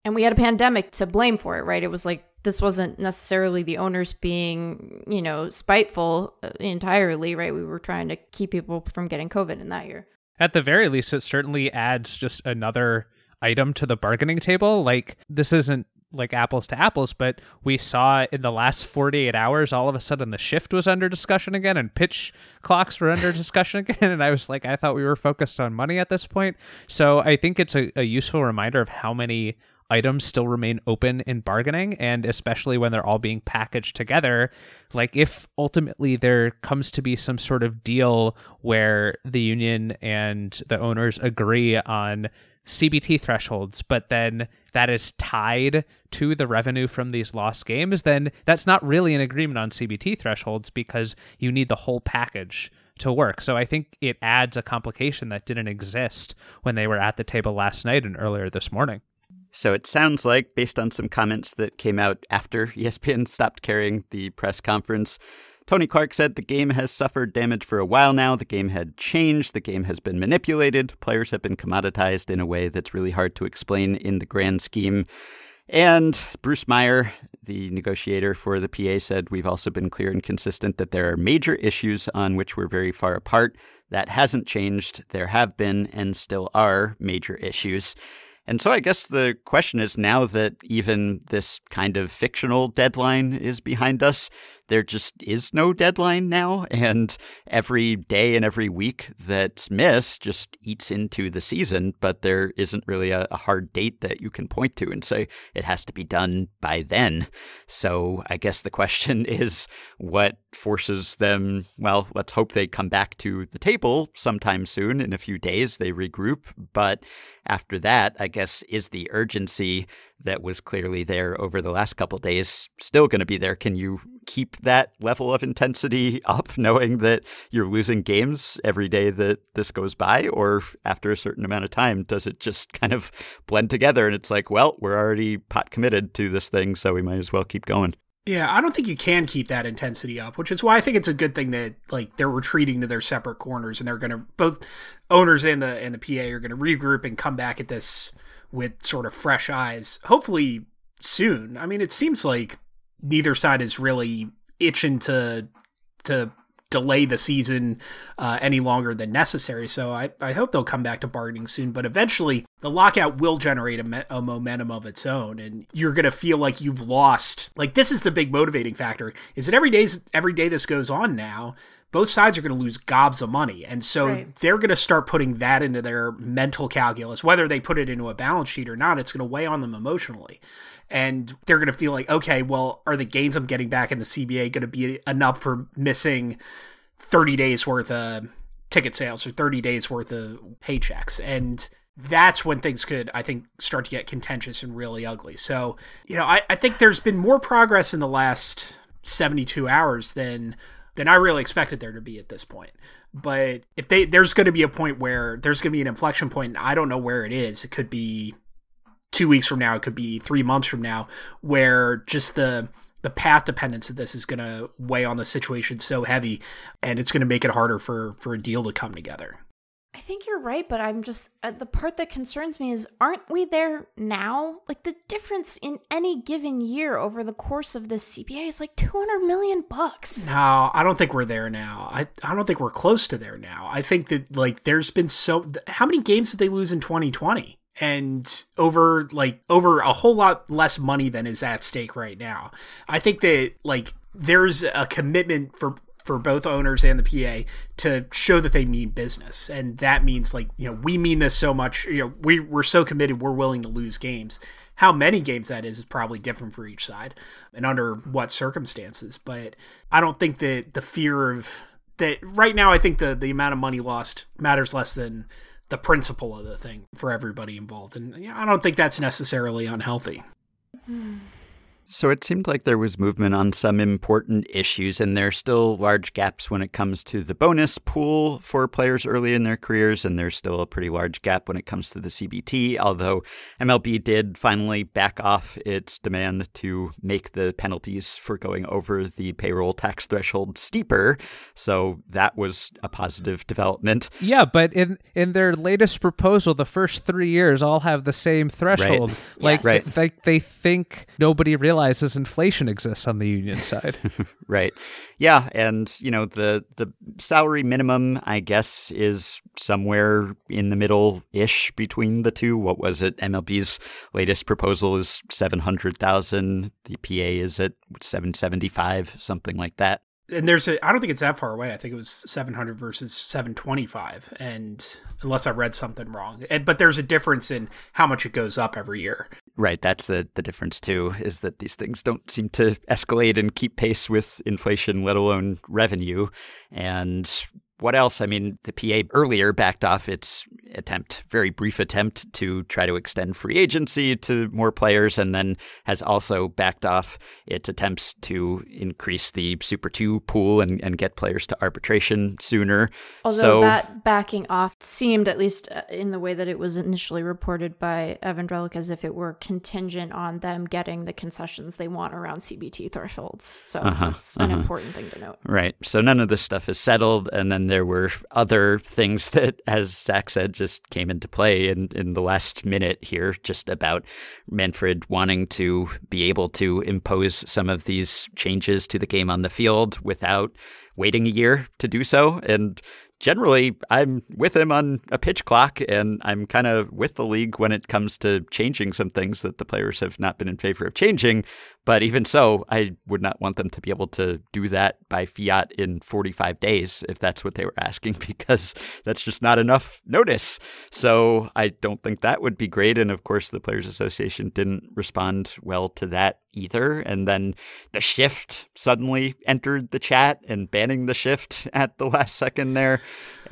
and we had a pandemic to blame for it right? It was like this wasn't necessarily the owners being, you know, spiteful uh, entirely, right? We were trying to keep people from getting COVID in that year. At the very least, it certainly adds just another item to the bargaining table. Like, this isn't like apples to apples, but we saw in the last 48 hours, all of a sudden the shift was under discussion again and pitch clocks were under discussion again. And I was like, I thought we were focused on money at this point. So I think it's a, a useful reminder of how many items still remain open in bargaining and especially when they're all being packaged together like if ultimately there comes to be some sort of deal where the union and the owners agree on CBT thresholds, but then that is tied to the revenue from these lost games, then that's not really an agreement on CBT thresholds because you need the whole package to work. So I think it adds a complication that didn't exist when they were at the table last night and earlier this morning. So it sounds like, based on some comments that came out after ESPN stopped carrying the press conference, Tony Clark said the game has suffered damage for a while now. The game had changed. The game has been manipulated. Players have been commoditized in a way that's really hard to explain in the grand scheme. And Bruce Meyer, the negotiator for the PA, said we've also been clear and consistent that there are major issues on which we're very far apart. That hasn't changed. There have been and still are major issues. And so I guess the question is now that even this kind of fictional deadline is behind us, there just is no deadline now. And every day and every week that's missed just eats into the season, but there isn't really a, a hard date that you can point to and say it has to be done by then. So I guess the question is what forces them, well, let's hope they come back to the table sometime soon. In a few days, they regroup. But after that, I guess, is the urgency that was clearly there over the last couple days still going to be there? Can you keep that level of intensity up, knowing that you're losing games every day that this goes by? Or after a certain amount of time, does it just kind of blend together and it's like, well, we're already pot committed to this thing, so we might as well keep going? Yeah, I don't think you can keep that intensity up, which is why I think it's a good thing that like they're retreating to their separate corners and they're going to both owners and the and the PA are going to regroup and come back at this with sort of fresh eyes. Hopefully soon. I mean, it seems like neither side is really itching to to delay the season uh, any longer than necessary. So I, I hope they'll come back to bargaining soon. But eventually, the lockout will generate a, me- a momentum of its own, and you're gonna feel like you've lost. Like this is the big motivating factor: is that every day's every day this goes on now. Both sides are going to lose gobs of money. And so right. they're going to start putting that into their mental calculus. Whether they put it into a balance sheet or not, it's going to weigh on them emotionally and they're going to feel like, okay, well, are the gains I'm getting back in the CBA going to be enough for missing 30 days worth of ticket sales or 30 days worth of paychecks? And that's when things could, I think, start to get contentious and really ugly. So, you know, I, I think there's been more progress in the last 72 hours than than I really expected there to be at this point. But if they there's going to be a point where there's going to be an inflection point, and I don't know where it is. It could be two weeks from now. It could be three months from now, where just the the path dependence of this is going to weigh on the situation so heavy, and it's going to make it harder for for a deal to come together. I think you're right, but I'm just uh, the part that concerns me is aren't we there now? Like the difference in any given year over the course of this CBA is like 200 million bucks. No, I don't think we're there now. I I don't think we're close to there now. I think that like there's been so how many games did they lose in 2020? And over like over a whole lot less money than is at stake right now. I think that like there's a commitment for for both owners and the PA to show that they mean business. And that means like, you know, we mean this so much, you know, we we're so committed we're willing to lose games. How many games that is is probably different for each side and under what circumstances. But I don't think that the fear of that right now I think the the amount of money lost matters less than the principle of the thing for everybody involved. And you know, I don't think that's necessarily unhealthy. Hmm. So it seemed like there was movement on some important issues, and there are still large gaps when it comes to the bonus pool for players early in their careers, and there's still a pretty large gap when it comes to the CBT. Although MLB did finally back off its demand to make the penalties for going over the payroll tax threshold steeper, so that was a positive development. Yeah, but in in their latest proposal, the first three years all have the same threshold. Right. Like, Yes. Right. they they think nobody realizes inflation exists on the union side. Right. Yeah, and you know the the salary minimum I guess is somewhere in the middle ish between the two. What was it? MLB's latest proposal is 700,000. The PA is at 775, something like that. and there's a I don't think it's that far away. I think it was 700 versus 725 and unless I read something wrong. And, but there's a difference in how much it goes up every year. Right, that's the the difference too is that these things don't seem to escalate and keep pace with inflation, let alone revenue. And what else? I mean, the PA earlier backed off its attempt, very brief attempt to try to extend free agency to more players, and then has also backed off its attempts to increase the Super 2 pool and, and get players to arbitration sooner. Although so, that backing off seemed, at least uh, in the way that it was initially reported by Evan Drellich, as if it were contingent on them getting the concessions they want around CBT thresholds. So Uh-huh, that's an important thing to note. Right. So none of this stuff is settled. And then there were other things that, as Zach said, just came into play in, in the last minute here, just about Manfred wanting to be able to impose some of these changes to the game on the field without waiting a year to do so. And generally, I'm with him on a pitch clock, and I'm kind of with the league when it comes to changing some things that the players have not been in favor of changing. But even so, I would not want them to be able to do that by fiat in 45 days if that's what they were asking, because that's just not enough notice. So I don't think that would be great. And of course, the Players Association didn't respond well to that either. And then the shift suddenly entered the chat and banning the shift at the last second there.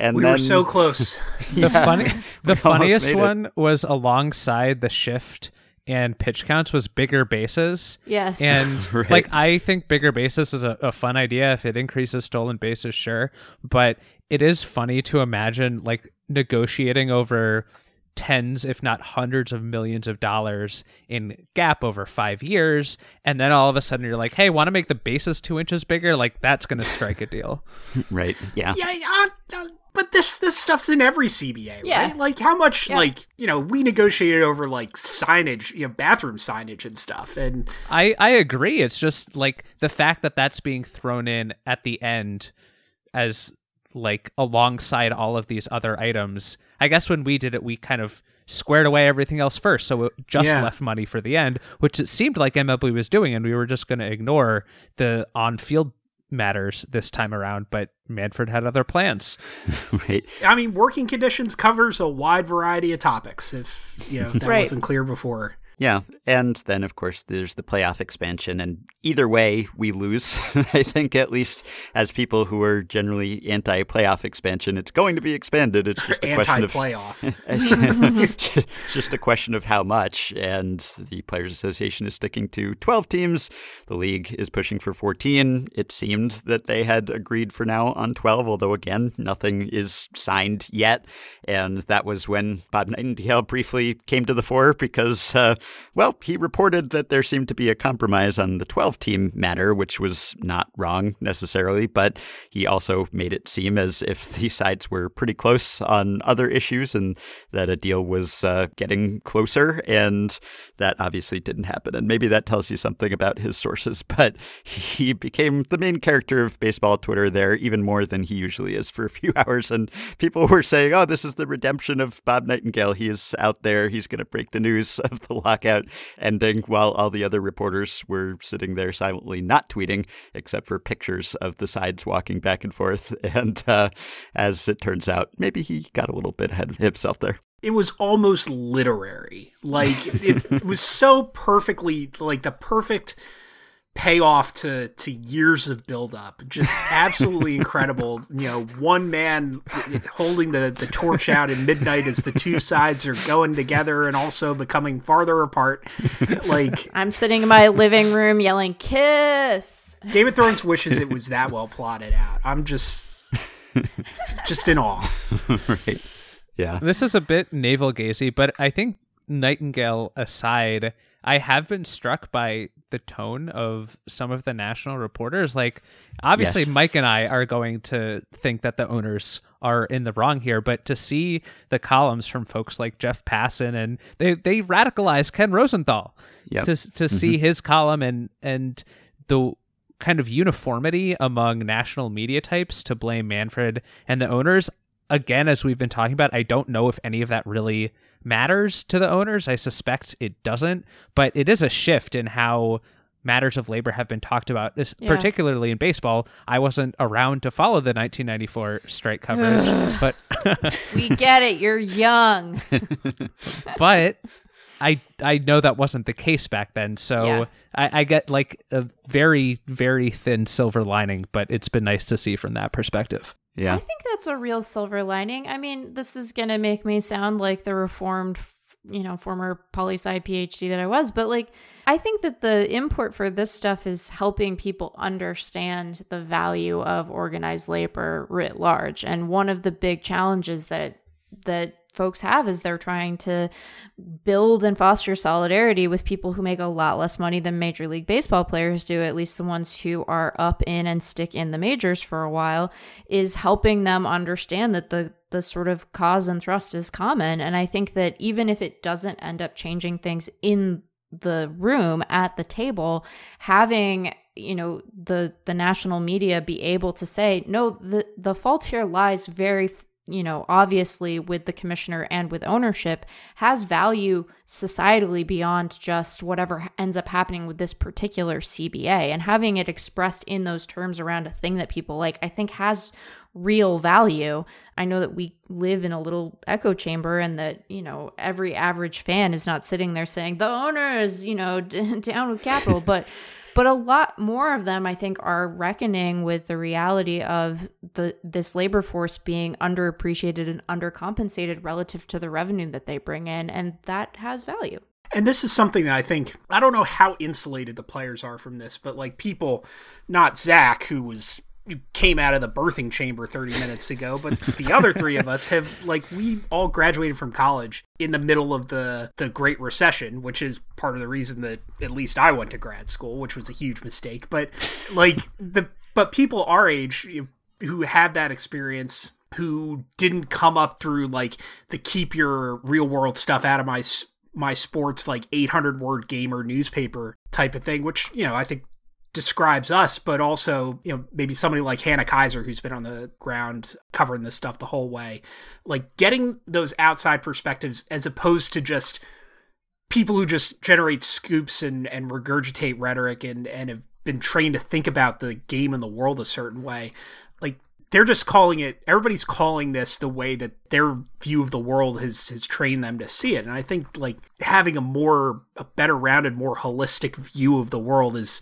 And We then, were so close. The funny, the funniest made it. one was alongside the shift and pitch counts was bigger bases. Yes. And Right. like I think bigger bases is a, a fun idea if it increases stolen bases, sure. But it is funny to imagine like negotiating over tens, if not hundreds of millions of dollars in gap over five years, and then all of a sudden you're like, hey, want to make the bases two inches bigger? Like that's gonna strike a deal. right. Yeah. yeah, yeah, uh, but this this stuff's in every CBA, Yeah. right? Like how much Yeah. like, you know, we negotiated over like signage, you know, bathroom signage and stuff. And I I agree. It's just like the fact that that's being thrown in at the end as like alongside all of these other items. I guess when we did it, we kind of squared away everything else first, so it just Yeah. left money for the end, which it seemed like MLB was doing, and we were just going to ignore the on-field matters this time around. But Manfred had other plans. Right. I mean, working conditions covers a wide variety of topics if, you know, if that Right. wasn't clear before. Yeah, and then of course there's the playoff expansion, and either way we lose. I think at least as people who are generally anti-playoff expansion, it's going to be expanded. It's just a question of playoff. it's just a question of how much, and the Players Association is sticking to 12 teams. The league is pushing for 14. It seemed that they had agreed for now on 12, although again nothing is signed yet, and that was when Bob Nightingale briefly came to the fore because. Uh, well, he reported that there seemed to be a compromise on the 12 team matter, which was not wrong necessarily, but he also made it seem as if the sides were pretty close on other issues and that a deal was uh, getting closer. And that obviously didn't happen. And maybe that tells you something about his sources, but he became the main character of baseball Twitter there even more than he usually is for a few hours. And people were saying, oh, this is the redemption of Bob Nightingale. He is out there. He's going to break the news of the lockout ending while all the other reporters were sitting there silently not tweeting, except for pictures of the sides walking back and forth. And uh, as it turns out, maybe he got a little bit ahead of himself there it was almost literary. Like it, it, was so perfectly like the perfect payoff to to years of buildup. Just absolutely incredible. You know, one man holding the the torch out in midnight as the two sides are going together and also becoming farther apart. Like I'm sitting in my living room yelling "kiss." Game of Thrones wishes it was that well plotted out. I'm just just in awe. right. Yeah. This is a bit navel gazy, but I think Nightingale aside, I have been struck by the tone of some of the national reporters. Like, obviously, yes. Mike and I are going to think that the owners are in the wrong here, but to see the columns from folks like Jeff Passan and they they radicalized Ken Rosenthal yep. to to mm-hmm. see his column and and the kind of uniformity among national media types to blame Manfred and the owners again, as we've been talking about, I don't know if any of that really matters to the owners. I suspect it doesn't, but it is a shift in how matters of labor have been talked about, this, yeah. particularly in baseball. I wasn't around to follow the 1994 strike coverage, but we get it. You're young, but I I know that wasn't the case back then. So yeah. I, I get like a very very thin silver lining, but it's been nice to see from that perspective. Yeah. I think that's a real silver lining. I mean, this is going to make me sound like the reformed, you know, former poli sci PhD that I was, but like, I think that the import for this stuff is helping people understand the value of organized labor writ large. And one of the big challenges that that folks have is they're trying to build and foster solidarity with people who make a lot less money than major league baseball players do at least the ones who are up in and stick in the majors for a while is helping them understand that the the sort of cause and thrust is common. And i think that even if it doesn't end up changing things in the room at the table having you know the the national media be able to say no the the fault here lies very you know, obviously with the commissioner and with ownership has value societally beyond just whatever ends up happening with this particular CBA. And having it expressed in those terms around a thing that people like, I think has real value. I know that we live in a little echo chamber and that, you know, every average fan is not sitting there saying the owner is, you know, d- down with capital, but but a lot more of them i think are reckoning with the reality of the this labor force being underappreciated and undercompensated relative to the revenue that they bring in and that has value. And this is something that I think I don't know how insulated the players are from this, but like people, not Zach, who was came out of the birthing chamber 30 minutes ago but the other three of us have like we all graduated from college in the middle of the the great recession which is part of the reason that at least I went to grad school which was a huge mistake. But like the but people our age who have that experience who didn't come up through like the keep your real world stuff out of my my sports like 800 word gamer newspaper type of thing which you know I think describes us, but also, you know, maybe somebody like Hannah Keyser who's been on the ground covering this stuff the whole way. Like getting those outside perspectives as opposed to just people who just generate scoops and, and regurgitate rhetoric and, and have been trained to think about the game and the world a certain way. They're just calling it everybody's calling this the way that their view of the world has has trained them to see it. And i think like having a more a better rounded more holistic view of the world is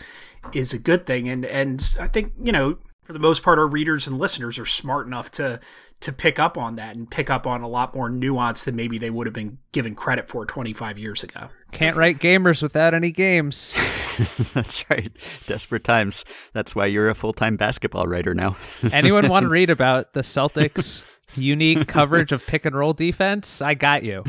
is a good thing. And and i think you know for the most part our readers and listeners are smart enough to to pick up on that and pick up on a lot more nuance than maybe they would have been given credit for 25 years ago Can't write gamers without any games. That's right. Desperate times. That's why you're a full time basketball writer now. Anyone want to read about the Celtics' unique coverage of pick and roll defense? I got you.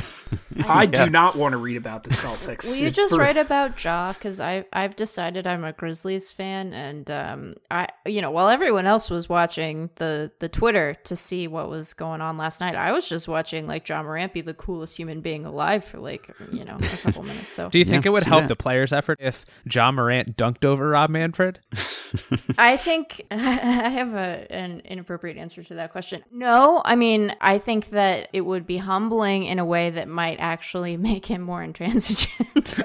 i do not want to read about the celtics Will you just for- write about Ja? Because I I've decided I'm a Grizzlies fan, and um, I you know while everyone else was watching the the Twitter to see what was going on last night, I was just watching like Ja Morant be the coolest human being alive for like you know a couple minutes. So Do you think Yeah, it would help that. the players' effort if Ja Morant dunked over Rob Manfred? I think I have a, an inappropriate answer to that question. No, I mean, I think that it would be humbling in a way that might actually make him more intransigent.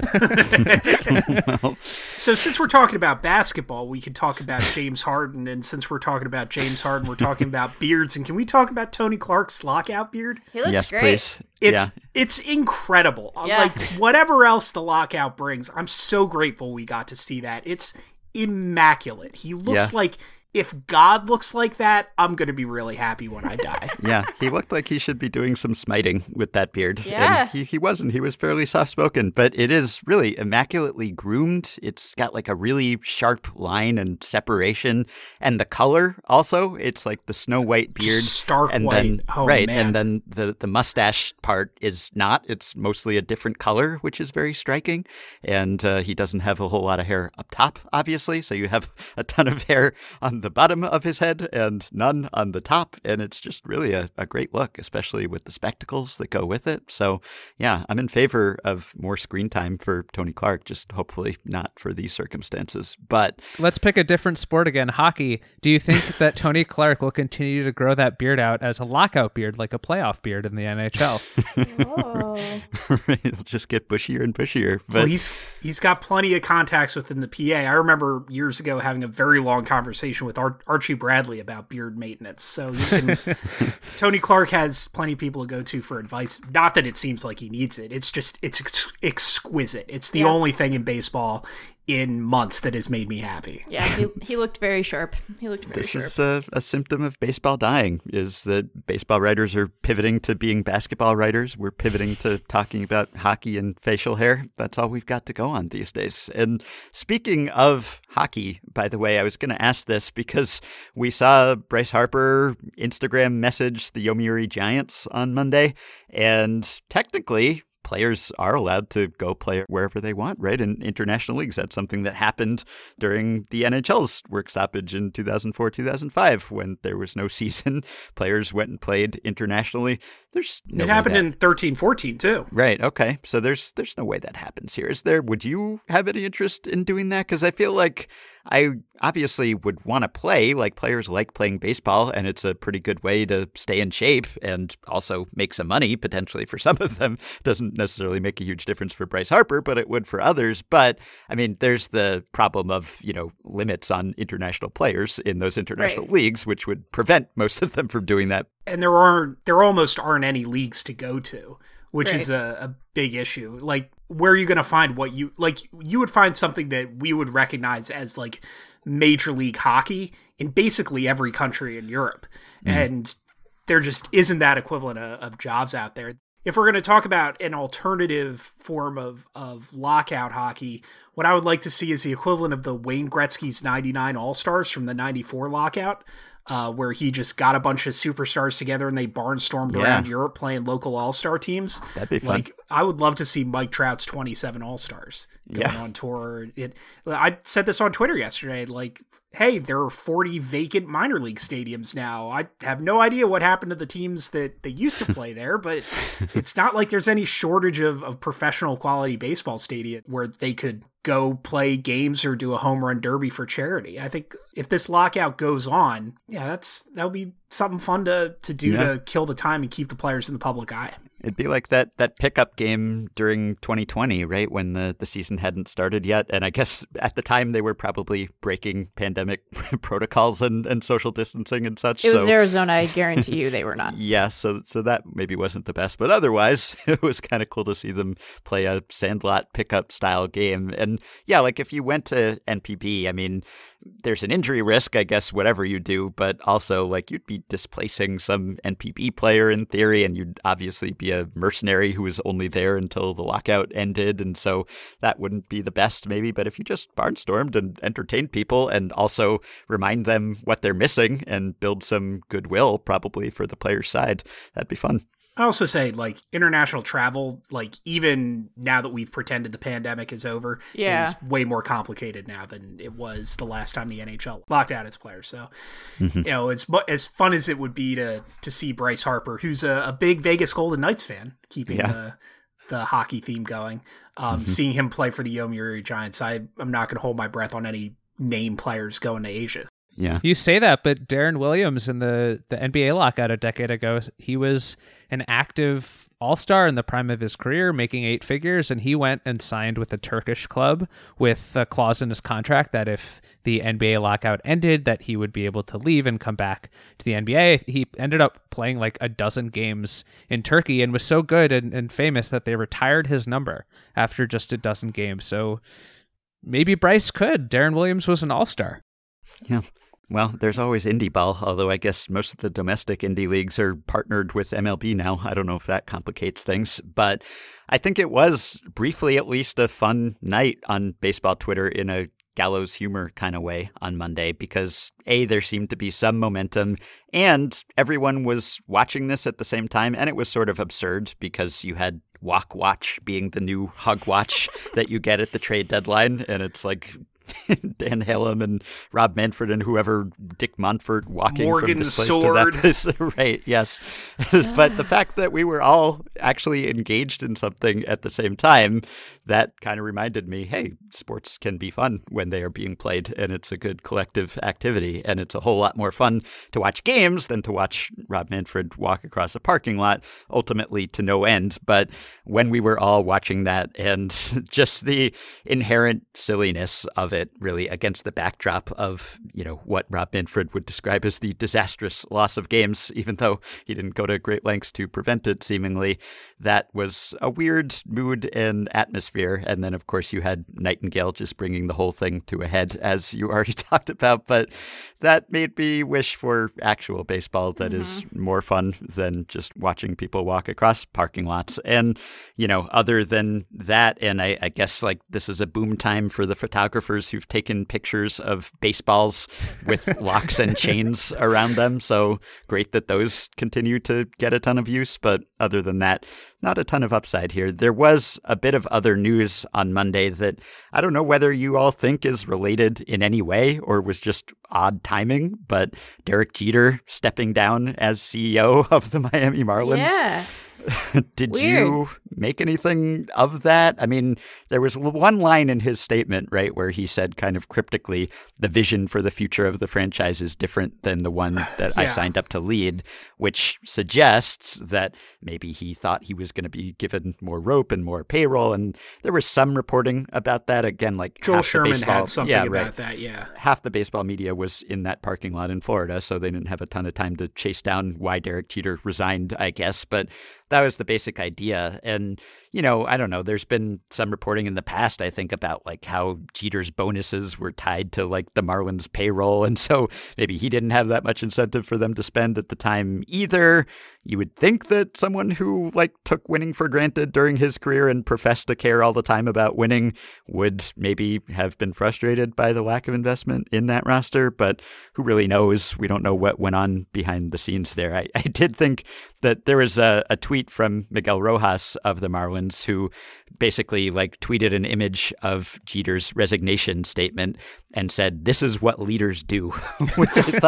So since we're talking about basketball, we could talk about James Harden, and since we're talking about James Harden, we're talking about beards, and can we talk about Tony Clark's lockout beard? he looks yes, great. please. It's yeah. it's incredible. Uh, Yeah. Like whatever else the lockout brings, I'm so grateful we got to see that. It's immaculate. He looks Yeah. like if God looks like that, I'm going to be really happy when I die. Yeah, he looked like he should be doing some smiting with that beard. Yeah. And he, he wasn't. He was fairly soft spoken, but it is really immaculately groomed. It's got like a really sharp line and separation. And the color also, it's like the snow white beard. stark and white. Then, Oh, right. man. And then the, the mustache part is not. It's mostly a different color, which is very striking. And uh, he doesn't have a whole lot of hair up top, obviously. So you have a ton of hair on the bottom of his head and none on the top. And it's just really a, a great look, especially with the spectacles that go with it. So, yeah, I'm in favor of more screen time for Tony Clark, just hopefully not for these circumstances. But Let's pick a different sport again. Hockey. Do you think that Tony Clark will continue to grow that beard out as a lockout beard, like a playoff beard in the NHL? Oh. it'll just get bushier and bushier. But well, he's he's got plenty of contacts within the PA. I remember years ago having a very long conversation with Ar- Archie Bradley about beard maintenance. So you can, Tony Clark has plenty of people to go to for advice. Not that it seems like he needs it. It's just it's ex- exquisite. It's the Yeah. only thing in baseball in months that has made me happy. Yeah, he, he looked very sharp. He looked very this sharp. is a, a symptom of baseball dying is that baseball writers are pivoting to being basketball writers we're pivoting to talking about hockey and facial hair that's all we've got to go on these days and speaking of hockey by the way i was going to ask this because we saw bryce harper instagram message the yomiuri giants on monday and technically players are allowed to go play wherever they want, right? In international leagues. That's something that happened during the NHL's work stoppage in 2004, 2005, when there was no season. Players went and played internationally. There's no it happened that- in thirteen fourteen too. Right. Okay. So there's there's no way that happens here. Is there? Would you have any interest in doing that? Because I feel like I obviously would want to play. Like players like playing baseball, and it's a pretty good way to stay in shape and also make some money potentially for some of them. Doesn't necessarily make a huge difference for Bryce Harper, but it would for others. But I mean, there's the problem of you know limits on international players in those international Right. leagues, which would prevent most of them from doing that. and there aren't there almost aren't any leagues to go to which is a, a big issue like where are you going to find what you like you would find something that we would recognize as like major league hockey in basically every country in europe mm-hmm. and there just isn't that equivalent of, of jobs out there if we're going to talk about an alternative form of, of lockout hockey, what I would like to see is the equivalent of the Wayne Gretzky's 99 All Stars from the 94 lockout, uh, where he just got a bunch of superstars together and they barnstormed Yeah. around Europe playing local All Star teams. That'd be fun. Like, I would love to see Mike Trout's 27 All Stars going Yeah. on tour. It, I said this on Twitter yesterday. Like, hey, there are 40 vacant minor league stadiums now. I have no idea what happened to the teams that they used to play there, but it's not like there's any shortage of, of professional quality baseball stadium where they could go play games or do a home run derby for charity. I think if this lockout goes on, yeah, that's that would be something fun to to do Yeah. to kill the time and keep the players in the public eye. It'd be like that that pickup game during 2020, right when the the season hadn't started yet, and I guess at the time they were probably breaking pandemic protocols and, and social distancing and such. It was so, Arizona. I guarantee you they were not. yeah, so so that maybe wasn't the best, but otherwise it was kind of cool to see them play a sandlot pickup style game. And yeah, like if you went to NPB, I mean, there's an injury risk, I guess, whatever you do, but also like you'd be displacing some NPB player in theory, and you'd obviously be a mercenary who was only there until the lockout ended, and so that wouldn't be the best, maybe. But if you just barnstormed and entertained people, and also remind them what they're missing and build some goodwill, probably for the player's side, that'd be fun. I also say like international travel, like even now that we've pretended the pandemic is over, Yeah. is way more complicated now than it was the last time the NHL locked out its players. So, Mm-hmm. you know, it's mu- as fun as it would be to to see Bryce Harper, who's a, a big Vegas Golden Knights fan, keeping Yeah. the the hockey theme going. Um, Mm-hmm. Seeing him play for the Yomiuri Giants, I I'm not going to hold my breath on any name players going to Asia. Yeah. You say that, but Deron Williams in the, the NBA lockout a decade ago, he was an active all star in the prime of his career, making eight figures, and he went and signed with a Turkish club with a clause in his contract that if the NBA lockout ended, that he would be able to leave and come back to the NBA. He ended up playing like a dozen games in Turkey and was so good and, and famous that they retired his number after just a dozen games. So maybe Bryce could. Deron Williams was an all star. Yeah. Well, there's always indie ball, although I guess most of the domestic indie leagues are partnered with MLB now. I don't know if that complicates things, but I think it was briefly at least a fun night on baseball Twitter in a gallows humor kind of way on Monday because A, there seemed to be some momentum and everyone was watching this at the same time. And it was sort of absurd because you had Walk Watch being the new Hug Watch that you get at the trade deadline. And it's like Dan Halem and Rob Manfred and whoever Dick Monfort walking Morgan from this place Sword. to that place. right, yes. but the fact that we were all actually engaged in something at the same time, that kind of reminded me, hey, sports can be fun when they are being played and it's a good collective activity. And it's a whole lot more fun to watch games than to watch Rob Manfred walk across a parking lot, ultimately to no end. But when we were all watching that and just the inherent silliness of it, really, against the backdrop of, you know, what Rob Manfred would describe as the disastrous loss of games, even though he didn't go to great lengths to prevent it, seemingly, that was a weird mood and atmosphere. And then, of course, you had Nightingale just bringing the whole thing to a head, as you already talked about. But that made me wish for actual baseball that is mm-hmm. more fun than just watching people walk across parking lots. And, you know, other than that, and I, I guess like this is a boom time for the photographers who've taken pictures of baseballs with locks and chains around them. So great that those continue to get a ton of use. But other than that, not a ton of upside here. There was a bit of other news on Monday that I don't know whether you all think is related in any way or was just odd timing, but Derek Jeter stepping down as CEO of the Miami Marlins. Yeah. Did Weird. you make anything of that? I mean, there was one line in his statement, right, where he said kind of cryptically, the vision for the future of the franchise is different than the one that I signed up to lead, which suggests that maybe he thought he was going to be given more rope and more payroll. And there was some reporting about that. Again, like Joel Sherman baseball, had something yeah, about right that. Yeah. half the baseball media was in that parking lot in Florida, so they didn't have a ton of time to chase down why Derek Jeter resigned, I guess. But that was the basic idea. And, you know, I don't know, there's been some reporting in the past, I think, about like how Jeter's bonuses were tied to like the Marlins payroll. And so maybe he didn't have that much incentive for them to spend at the time either. You would think that someone who like took winning for granted during his career and professed to care all the time about winning would maybe have been frustrated by the lack of investment in that roster, but who really knows? We don't know what went on behind the scenes there. I, I did think that there was a, a tweet from Miguel Rojas of the Marlins who basically like tweeted an image of Jeter's resignation statement and said, "This is what leaders do," which I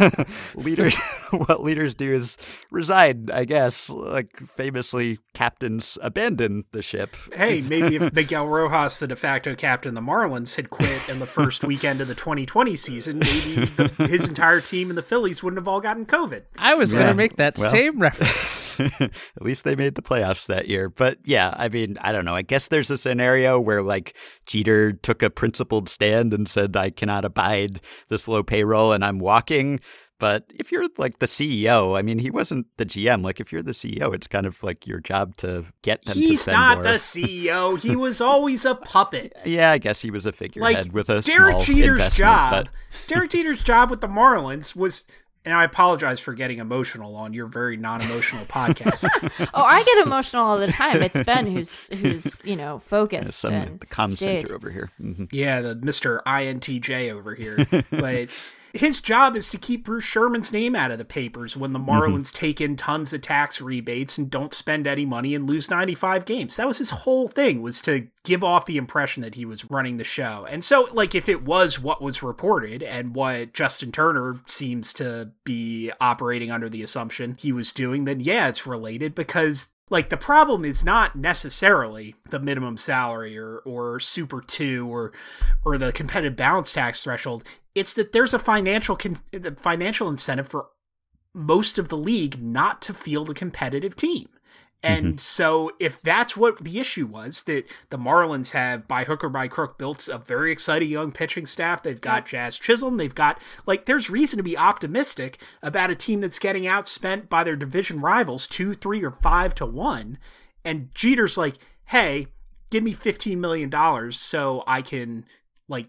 thought leaders what leaders do is resign. I guess, like famously, captains abandon the ship. Hey, maybe if Miguel Rojas, the de facto captain of the Marlins, had quit in the first weekend of the 2020 season, maybe the, his entire team and the Phillies wouldn't have all gotten COVID. I was Yeah. going to make that Well. same reference. At least they made the playoffs that year. But yeah, I mean, I don't know. I guess there's a scenario where like Jeter took a principled stand and said, I cannot abide this low payroll and I'm walking. But if you're like the CEO, I mean, he wasn't the GM. Like, if you're the CEO, it's kind of like your job to get them to He's spend not more. the CEO. He was always a puppet. Yeah, I guess he was a figurehead Like with a Derek Jeter's job. but- Derek Jeter's job with the Marlins was. And I apologize for getting emotional on your very non-emotional podcast. Oh, I get emotional all the time. It's Ben who's who's you know focused some and the comm stayed. center over here. Mhm. Yeah, the Mr. INTJ over here. But his job is to keep Bruce Sherman's name out of the papers when the mm-hmm. Marlins take in tons of tax rebates and don't spend any money and lose 95 games. That was his whole thing was to give off the impression that he was running the show. And so like if it was what was reported and what Justin Turner seems to be operating under the assumption he was doing, then yeah, it's related because like the problem is not necessarily the minimum salary or or super 2 or or the competitive balance tax threshold. It's that there's a financial con- financial incentive for most of the league not to field a competitive team Mm-hmm. and so if that's what the issue was that the Marlins have by hook or by crook built a very exciting young pitching staff. They've got Jazz Chisholm. They've got like there's reason to be optimistic about a team that's getting outspent by their division rivals 2 3 or 5 to 1 and Jeter's like hey give me 15 million dollars so I can like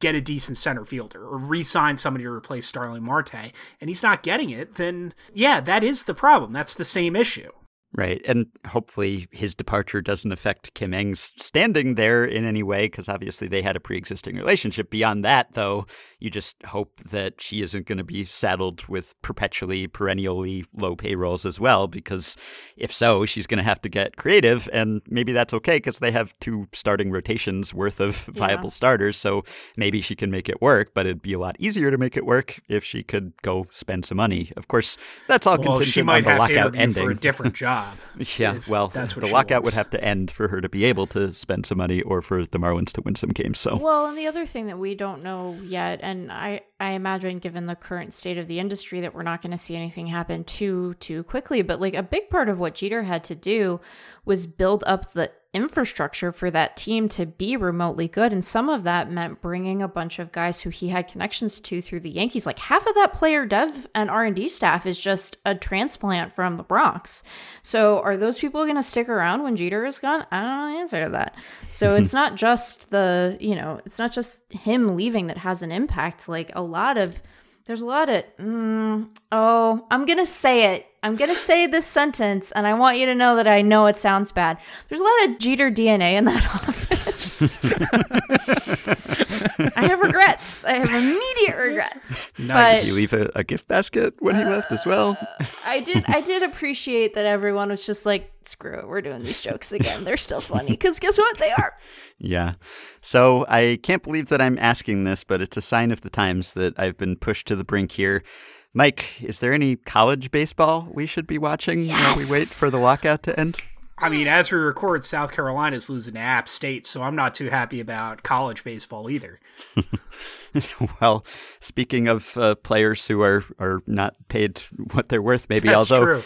get a decent center fielder or re-sign somebody to replace Starling Marte. And he's not getting it then yeah that is the problem. That's the same issue Right. And hopefully his departure doesn't affect Kim Ng's standing there in any way, because obviously they had a pre existing relationship. Beyond that, though, you just hope that she isn't going to be saddled with perpetually, perennially low payrolls as well, because if so, she's going to have to get creative. And maybe that's okay because they have two starting rotations worth of viable starters. So maybe she can make it work, but it'd be a lot easier to make it work if she could go spend some money. Of course, that's all well contingent she might on the have to lockout interview ending. for a different job Yeah, well, that's what the she lockout would have to end for her to be able to spend some money or for the Marlins to win some games. So, Well, and the other thing that we don't know yet, and I, I imagine given the current state of the industry that we're not going to see anything happen too too quickly, but like a big part of what Jeter had to do was build up the infrastructure for that team to be remotely good. And some of that meant bringing a bunch of guys who he had connections to through the Yankees. Like half of that player dev and R&D staff is just a transplant from the Bronx. So are those people going to stick around when Jeter is gone? I don't know the answer to that. So it's not just the you know it's not just him leaving that has an impact. Like a lot of there's a lot of mm, oh i'm gonna say it i'm gonna say this sentence and i want you to know that i know it sounds bad there's a lot of jeter dna in that office i have regrets i have immediate regrets Nice. did you leave a, a gift basket when he left as well? Uh, i did i did appreciate that everyone was just like screw it we're doing these jokes again they're still funny because guess what they are Yeah. So I can't believe that I'm asking this, but it's a sign of the times that I've been pushed to the brink here. Mike, is there any college baseball we should be watching while we wait for the lockout to end? I mean, as we record, South Carolina's losing to App State, so I'm not too happy about college baseball either. well, speaking of uh, players who are, are not paid what they're worth, maybe That's although true.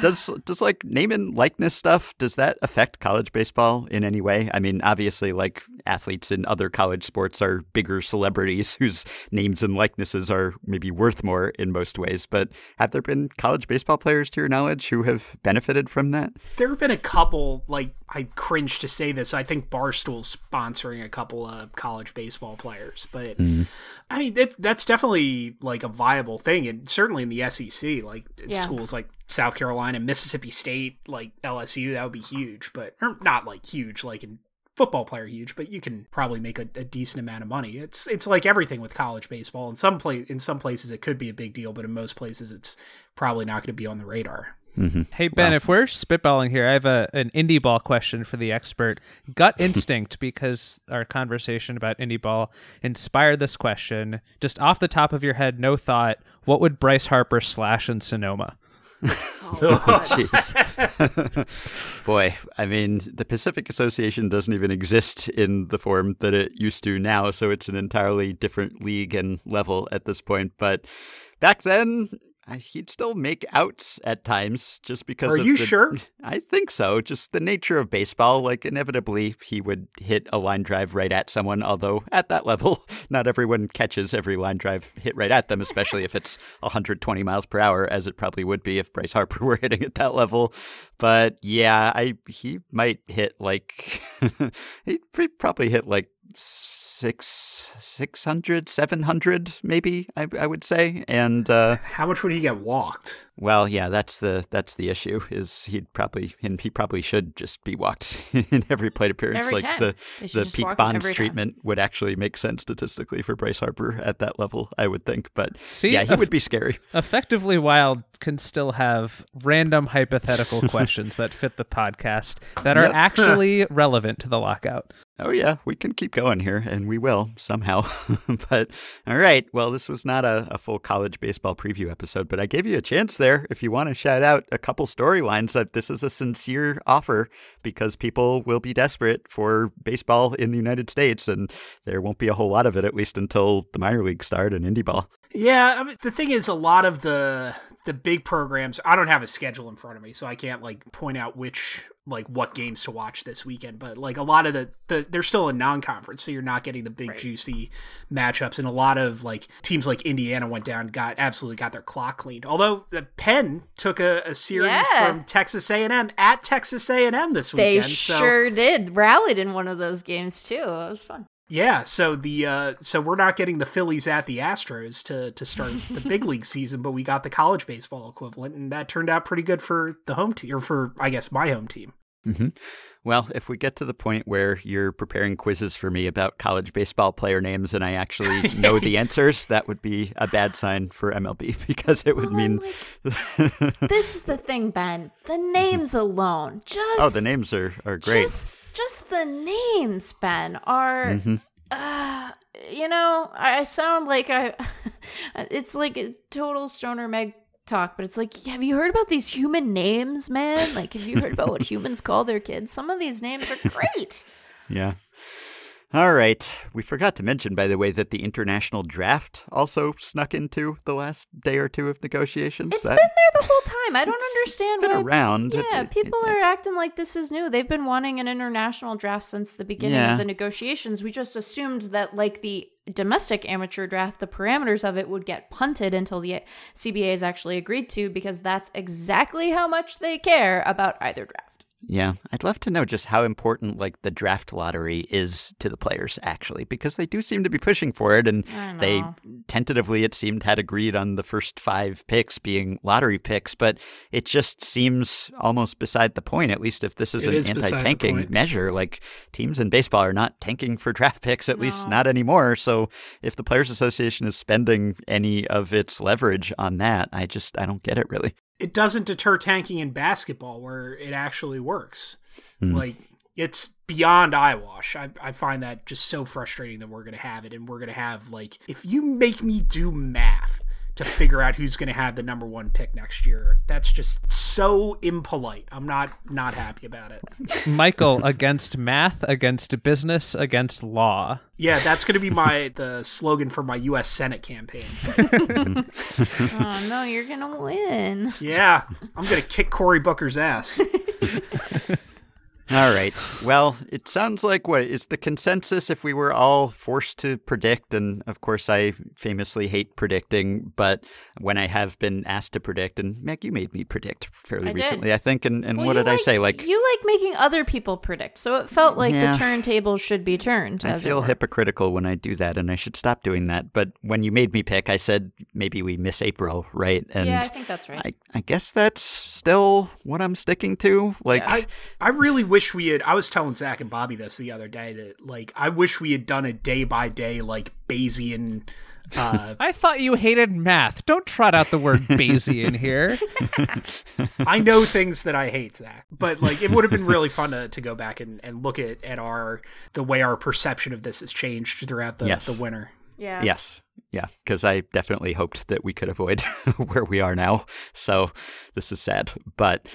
does does like name and likeness stuff does that affect college baseball in any way? I mean, obviously, like athletes in other college sports are bigger celebrities whose names and likenesses are maybe worth more in most ways. But have there been college baseball players, to your knowledge, who have benefited from that? There have been a couple, like, I cringe to say this. I think Barstool's sponsoring a couple of college baseball players, but mm-hmm. I mean, that, that's definitely like a viable thing. And certainly in the SEC, like Yeah. schools like South Carolina, Mississippi State, like LSU, that would be huge, but or not like huge, like in football player huge, but you can probably make a, a decent amount of money. It's it's like everything with college baseball. In some place, in some places, it could be a big deal, but in most places, it's probably not going to be on the radar. Mm-hmm. Hey Ben, if we're spitballing here, I have a an indie ball question for the expert. Gut instinct, because our conversation about indie ball inspired this question. Just off the top of your head, no thought. What would Bryce Harper slash in Sonoma? Oh, Jeez. Boy, I mean, the Pacific Association doesn't even exist in the form that it used to now, so it's an entirely different league and level at this point. But back then, I, he'd still make outs at times just because Are you the- sure? I think so. Just the nature of baseball. Like, inevitably, he would hit a line drive right at someone, although at that level, not everyone catches every line drive hit right at them, especially if it's 120 miles per hour, as it probably would be if Bryce Harper were hitting at that level. But yeah, I he might hit like, he'd probably hit like six, 600, 700, maybe, I, I would say. And, uh, How much would he get walked? well, yeah, that's the that's the issue. Is he'd probably and he probably should just be walked in every plate appearance. Every like time. the the peak Bonds every time. treatment would actually make sense statistically for Bryce Harper at that level. I would think, but See, yeah, he eff- would be scary. Effectively Wild can still have random hypothetical questions that fit the podcast that are Yep. actually relevant to the lockout. Oh yeah, we can keep going here, and we will somehow. but all right, well, this was not a, a full college baseball preview episode, but I gave you a chance there. If you want to shout out a couple storylines, that this is a sincere offer because people will be desperate for baseball in the United States, and there won't be a whole lot of it at least until the minor leagues start and indie ball. Yeah, I mean, the thing is, a lot of the the big programs. I don't have a schedule in front of me, so I can't like point out which like what games to watch this weekend. But like a lot of the, the they're still a non-conference, so you're not getting the big juicy matchups. And a lot of like teams like Indiana went down, got absolutely got their clock cleaned. Although the Penn took a, a series Yeah. from Texas A&M at Texas A&M this They weekend. so sure did. Rallied in one of those games too. It was fun. Yeah, so the uh so we're not getting the Phillies at the Astros to to start the big league season, but we got the college baseball equivalent, and that turned out pretty good for the home team, or for I guess my home team. hmm Well, if we get to the point where you're preparing quizzes for me about college baseball player names and I actually know the answers, that would be a bad sign for MLB because it would Well, I'm mean. This is the thing, Ben. The names alone, just oh, the names are, are great. Just, just the names, Ben, are. Mm-hmm. Uh, you know, I I sound like I. it's like a total stoner Meg talk, but it's like, have you heard about these human names, man? Like, have you heard about what humans call their kids? Some of these names are great. Yeah. All right. We forgot to mention, by the way, that the international draft also snuck into the last day or two of negotiations. It's That- been there the whole time. I don't understand it's been why. around. Yeah, It- people it- are acting like this is new. They've been wanting an international draft since the beginning Yeah. of the negotiations. We just assumed that, like the domestic amateur draft, the parameters of it would get punted until the CBA is actually agreed to, because that's exactly how much they care about either draft. Yeah, I'd love to know just how important like the draft lottery is to the players actually, because they do seem to be pushing for it, and they tentatively it seemed had agreed on the first five picks being lottery picks, but it just seems almost beside the point. At least if this is It an is anti-tanking measure, like teams in baseball are not tanking for draft picks, at least not anymore. So if the Players Association is spending any of its leverage on that, I just I don't get it really. It doesn't deter tanking in basketball, where it actually works. Hmm. Like it's beyond eyewash. I, I find that just so frustrating that we're gonna have it, and we're gonna have like if you make me do math to figure out who's gonna have the number one pick next year, that's just so impolite. I'm not not happy about it. Michael against math, against business, against law. Yeah, that's gonna be my the slogan for my U.S. Senate campaign. oh no, you're gonna win. Yeah, I'm gonna kick Cory Booker's ass. All right. Well, it sounds like what is the consensus if we were all forced to predict? And of course, I famously hate predicting, but when I have been asked to predict, and Meg, you made me predict fairly I did. recently, I think. And, and Well, what you did I say? Like, you like making other people predict, so it felt like Yeah. the turntable should be turned. I as it feel hypocritical when I do that, and I should stop doing that. But when you made me pick, I said maybe we miss April, right? And yeah, I think that's right. I, I guess that's still what I'm sticking to. Like, I, I really wish we had. I was telling Zach and Bobby this the other day that like I wish we had done a day by day like Bayesian Uh, I thought you hated math. Don't trot out the word Bayesian here. I know things that I hate, Zach. But like, it would have been really fun to, to go back and, and look at, at our the way our perception of this has changed throughout the, Yes. the winter. Yeah. Yes. Yeah, because I definitely hoped that we could avoid where we are now. So this is sad. But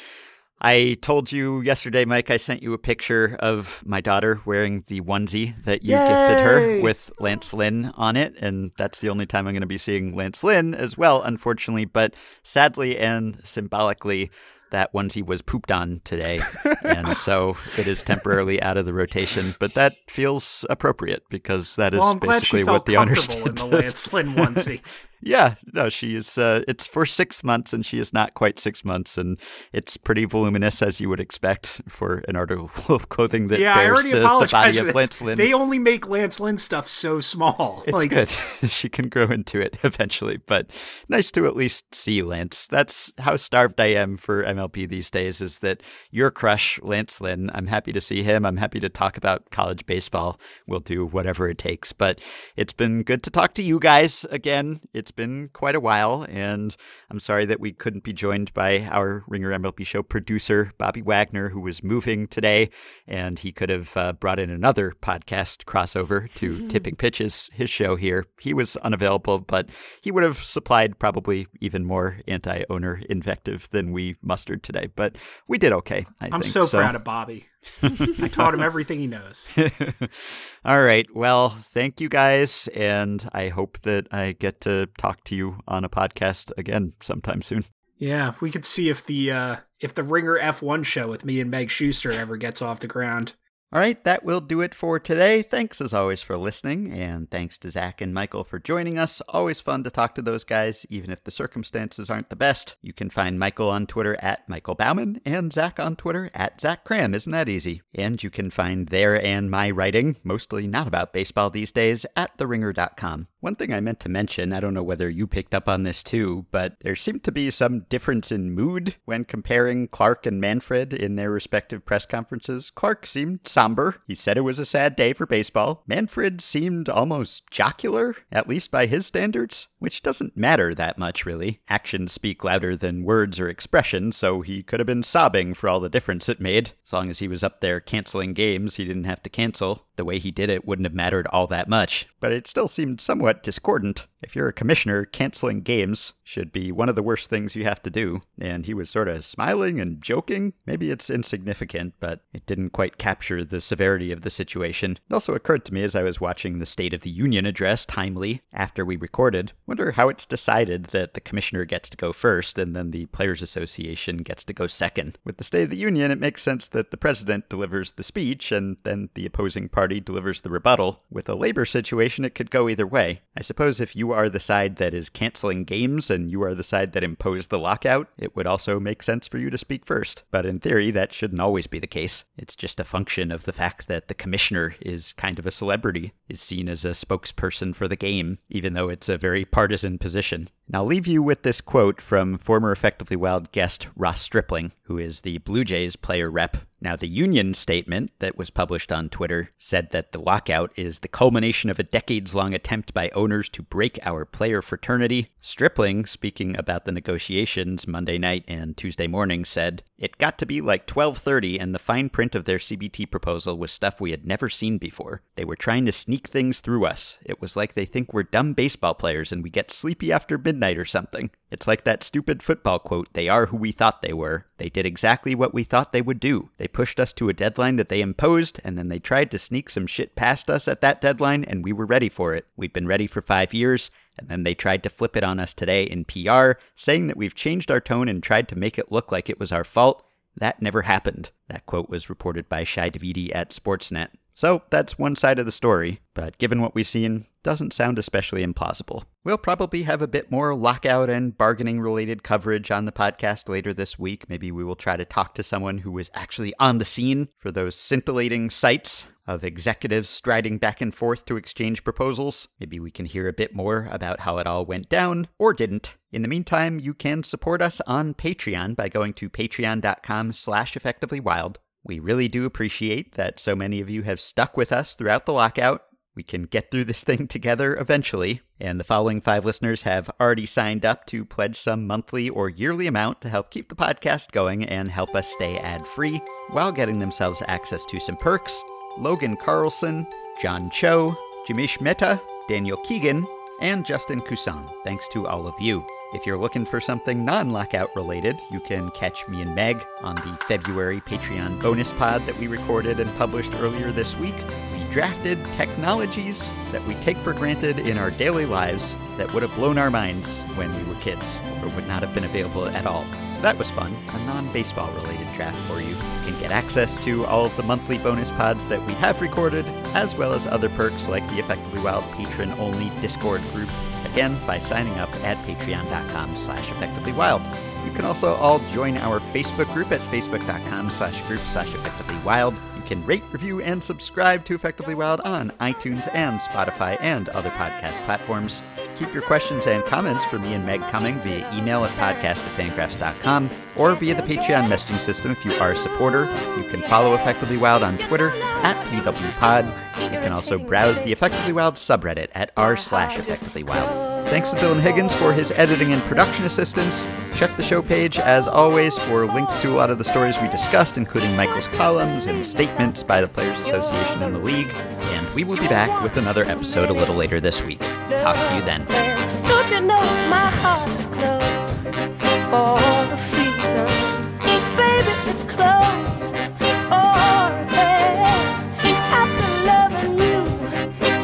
I told you yesterday, Mike, I sent you a picture of my daughter wearing the onesie that you gifted her with Lance Lynn on it. And that's the only time I'm going to be seeing Lance Lynn as well, unfortunately. But sadly and symbolically, that onesie was pooped on today. and so it is temporarily out of the rotation. But that feels appropriate because that is well, basically what the owner comfortable in the. Lance Lynn onesie. Yeah, no, she is. Uh, it's for six months, and she is not quite six months, and it's pretty voluminous as you would expect for an article of clothing that yeah, bears the, the body of. Lance Lynn. They only make Lance Lynn stuff so small. It's like, good. she can grow into it eventually, but nice to at least see Lance. That's how starved I am for MLB these days. Is that your crush, Lance Lynn? I'm happy to see him. I'm happy to talk about college baseball. We'll do whatever it takes. But it's been good to talk to you guys again. It's been quite a while, and I'm sorry that we couldn't be joined by our Ringer MLB show producer Bobby Wagner, who was moving today, and he could have uh, brought in another podcast crossover to Tipping Pitches, his show here. He was unavailable, but he would have supplied probably even more anti-owner invective than we mustered today. But we did okay. I I'm think. so, proud of Bobby. I taught him everything he knows. All right. Well, thank you guys, and I hope that I get to talk to you on a podcast again sometime soon. Yeah, we could see if the uh, if the Ringer F1 show with me and Meg Schuster ever gets off the ground. All right, that will do it for today. Thanks as always for listening, and thanks to Zach and Michael for joining us. Always fun to talk to those guys, even if the circumstances aren't the best. You can find Michael on Twitter at Michael Baumann and Zach on Twitter at Zach Kram. Isn't that easy? And you can find their and my writing, mostly not about baseball these days, at theringer.com. One thing I meant to mention, I don't know whether you picked up on this too, but there seemed to be some difference in mood when comparing Clark and Manfred in their respective press conferences. Clark seemed somber. He said it was a sad day for baseball. Manfred seemed almost jocular, at least by his standards, which doesn't matter that much, really. Actions speak louder than words or expression, so he could have been sobbing for all the difference it made. As long as he was up there canceling games, he didn't have to cancel. The way he did it wouldn't have mattered all that much, but it still seemed somewhat discordant. If you're a commissioner, canceling games should be one of the worst things you have to do. And he was sort of smiling and joking. Maybe it's insignificant, but it didn't quite capture the severity of the situation. It also occurred to me as I was watching the State of the Union address timely after we recorded. Wonder how it's decided that the commissioner gets to go first and then the Players Association gets to go second. With the State of the Union, it makes sense that the president delivers the speech and then the opposing party delivers the rebuttal. With a labor situation, it could go either way. I suppose if you are the side that is canceling games and you are the side that imposed the lockout, it would also make sense for you to speak first. But in theory, that shouldn't always be the case. It's just a function of the fact that the commissioner is kind of a celebrity, is seen as a spokesperson for the game, even though it's a very partisan position. And I'll leave you with this quote from former Effectively Wild guest Ross Stripling, who is the Blue Jays player rep now, the union statement that was published on Twitter said that the lockout is the culmination of a decades long attempt by owners to break our player fraternity. Stripling, speaking about the negotiations Monday night and Tuesday morning, said, It got to be like 1230 and the fine print of their CBT proposal was stuff we had never seen before. They were trying to sneak things through us. It was like they think we're dumb baseball players and we get sleepy after midnight or something. It's like that stupid football quote, they are who we thought they were. They did exactly what we thought they would do. They pushed us to a deadline that they imposed, and then they tried to sneak some shit past us at that deadline, and we were ready for it. We've been ready for five years, and then they tried to flip it on us today in PR, saying that we've changed our tone and tried to make it look like it was our fault. That never happened. That quote was reported by Shi Davidi at Sportsnet. So that's one side of the story, but given what we've seen, doesn't sound especially implausible. We'll probably have a bit more lockout and bargaining related coverage on the podcast later this week. Maybe we will try to talk to someone who was actually on the scene for those scintillating sights of executives striding back and forth to exchange proposals. Maybe we can hear a bit more about how it all went down or didn't. In the meantime, you can support us on Patreon by going to patreon.com slash effectivelywild. We really do appreciate that so many of you have stuck with us throughout the lockout. We can get through this thing together eventually, and the following five listeners have already signed up to pledge some monthly or yearly amount to help keep the podcast going and help us stay ad free while getting themselves access to some perks. Logan Carlson, John Cho, Jamish Mehta, Daniel Keegan, and Justin Cousin. Thanks to all of you. If you're looking for something non lockout related, you can catch me and Meg on the February Patreon bonus pod that we recorded and published earlier this week. We drafted technologies that we take for granted in our daily lives that would have blown our minds when we were kids or would not have been available at all. So that was fun. A non baseball related draft for you. You can get access to all of the monthly bonus pods that we have recorded, as well as other perks like the Effectively Wild patron only Discord group again by signing up at patreon.com slash effectivelywild. You can also all join our Facebook group at facebook.com slash group slash effectivelywild. You can rate, review, and subscribe to Effectively Wild on iTunes and Spotify and other podcast platforms. Keep your questions and comments for me and Meg coming via email at podcast at fangraphs.com or via the Patreon messaging system if you are a supporter. You can follow Effectively Wild on Twitter at EWPod. You can also browse the Effectively Wild subreddit at r slash Effectively Wild. Thanks to Dylan Higgins for his editing and production assistance. Check the show page, as always, for links to a lot of the stories we discussed, including Michael's columns and statements by the Players Association and the League. And we will be back with another episode a little later this week. Talk to you then.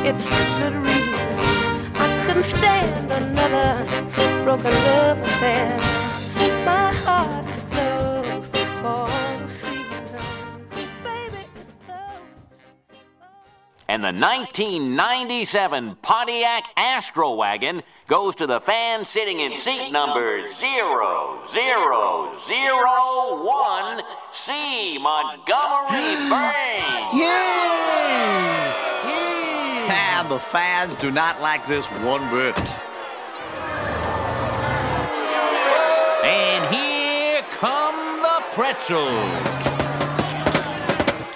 It's stand another broken love affair. My heart is closed for the season. Baby, it's closed. And the 1997 Pontiac Astro Wagon goes to the fan sitting in seat number 0001, C. Montgomery Burns. Yeah! Yeah! And the fans do not like this one bit. And here come the pretzels.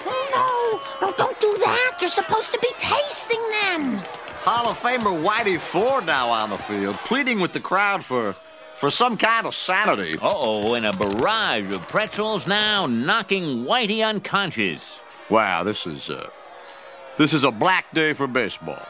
Oh, no! No, don't do that! You're supposed to be tasting them! Hall of Famer Whitey Ford now on the field, pleading with the crowd for for some kind of sanity. Uh-oh, and a barrage of pretzels now knocking Whitey unconscious. Wow, this is uh this is a black day for baseball.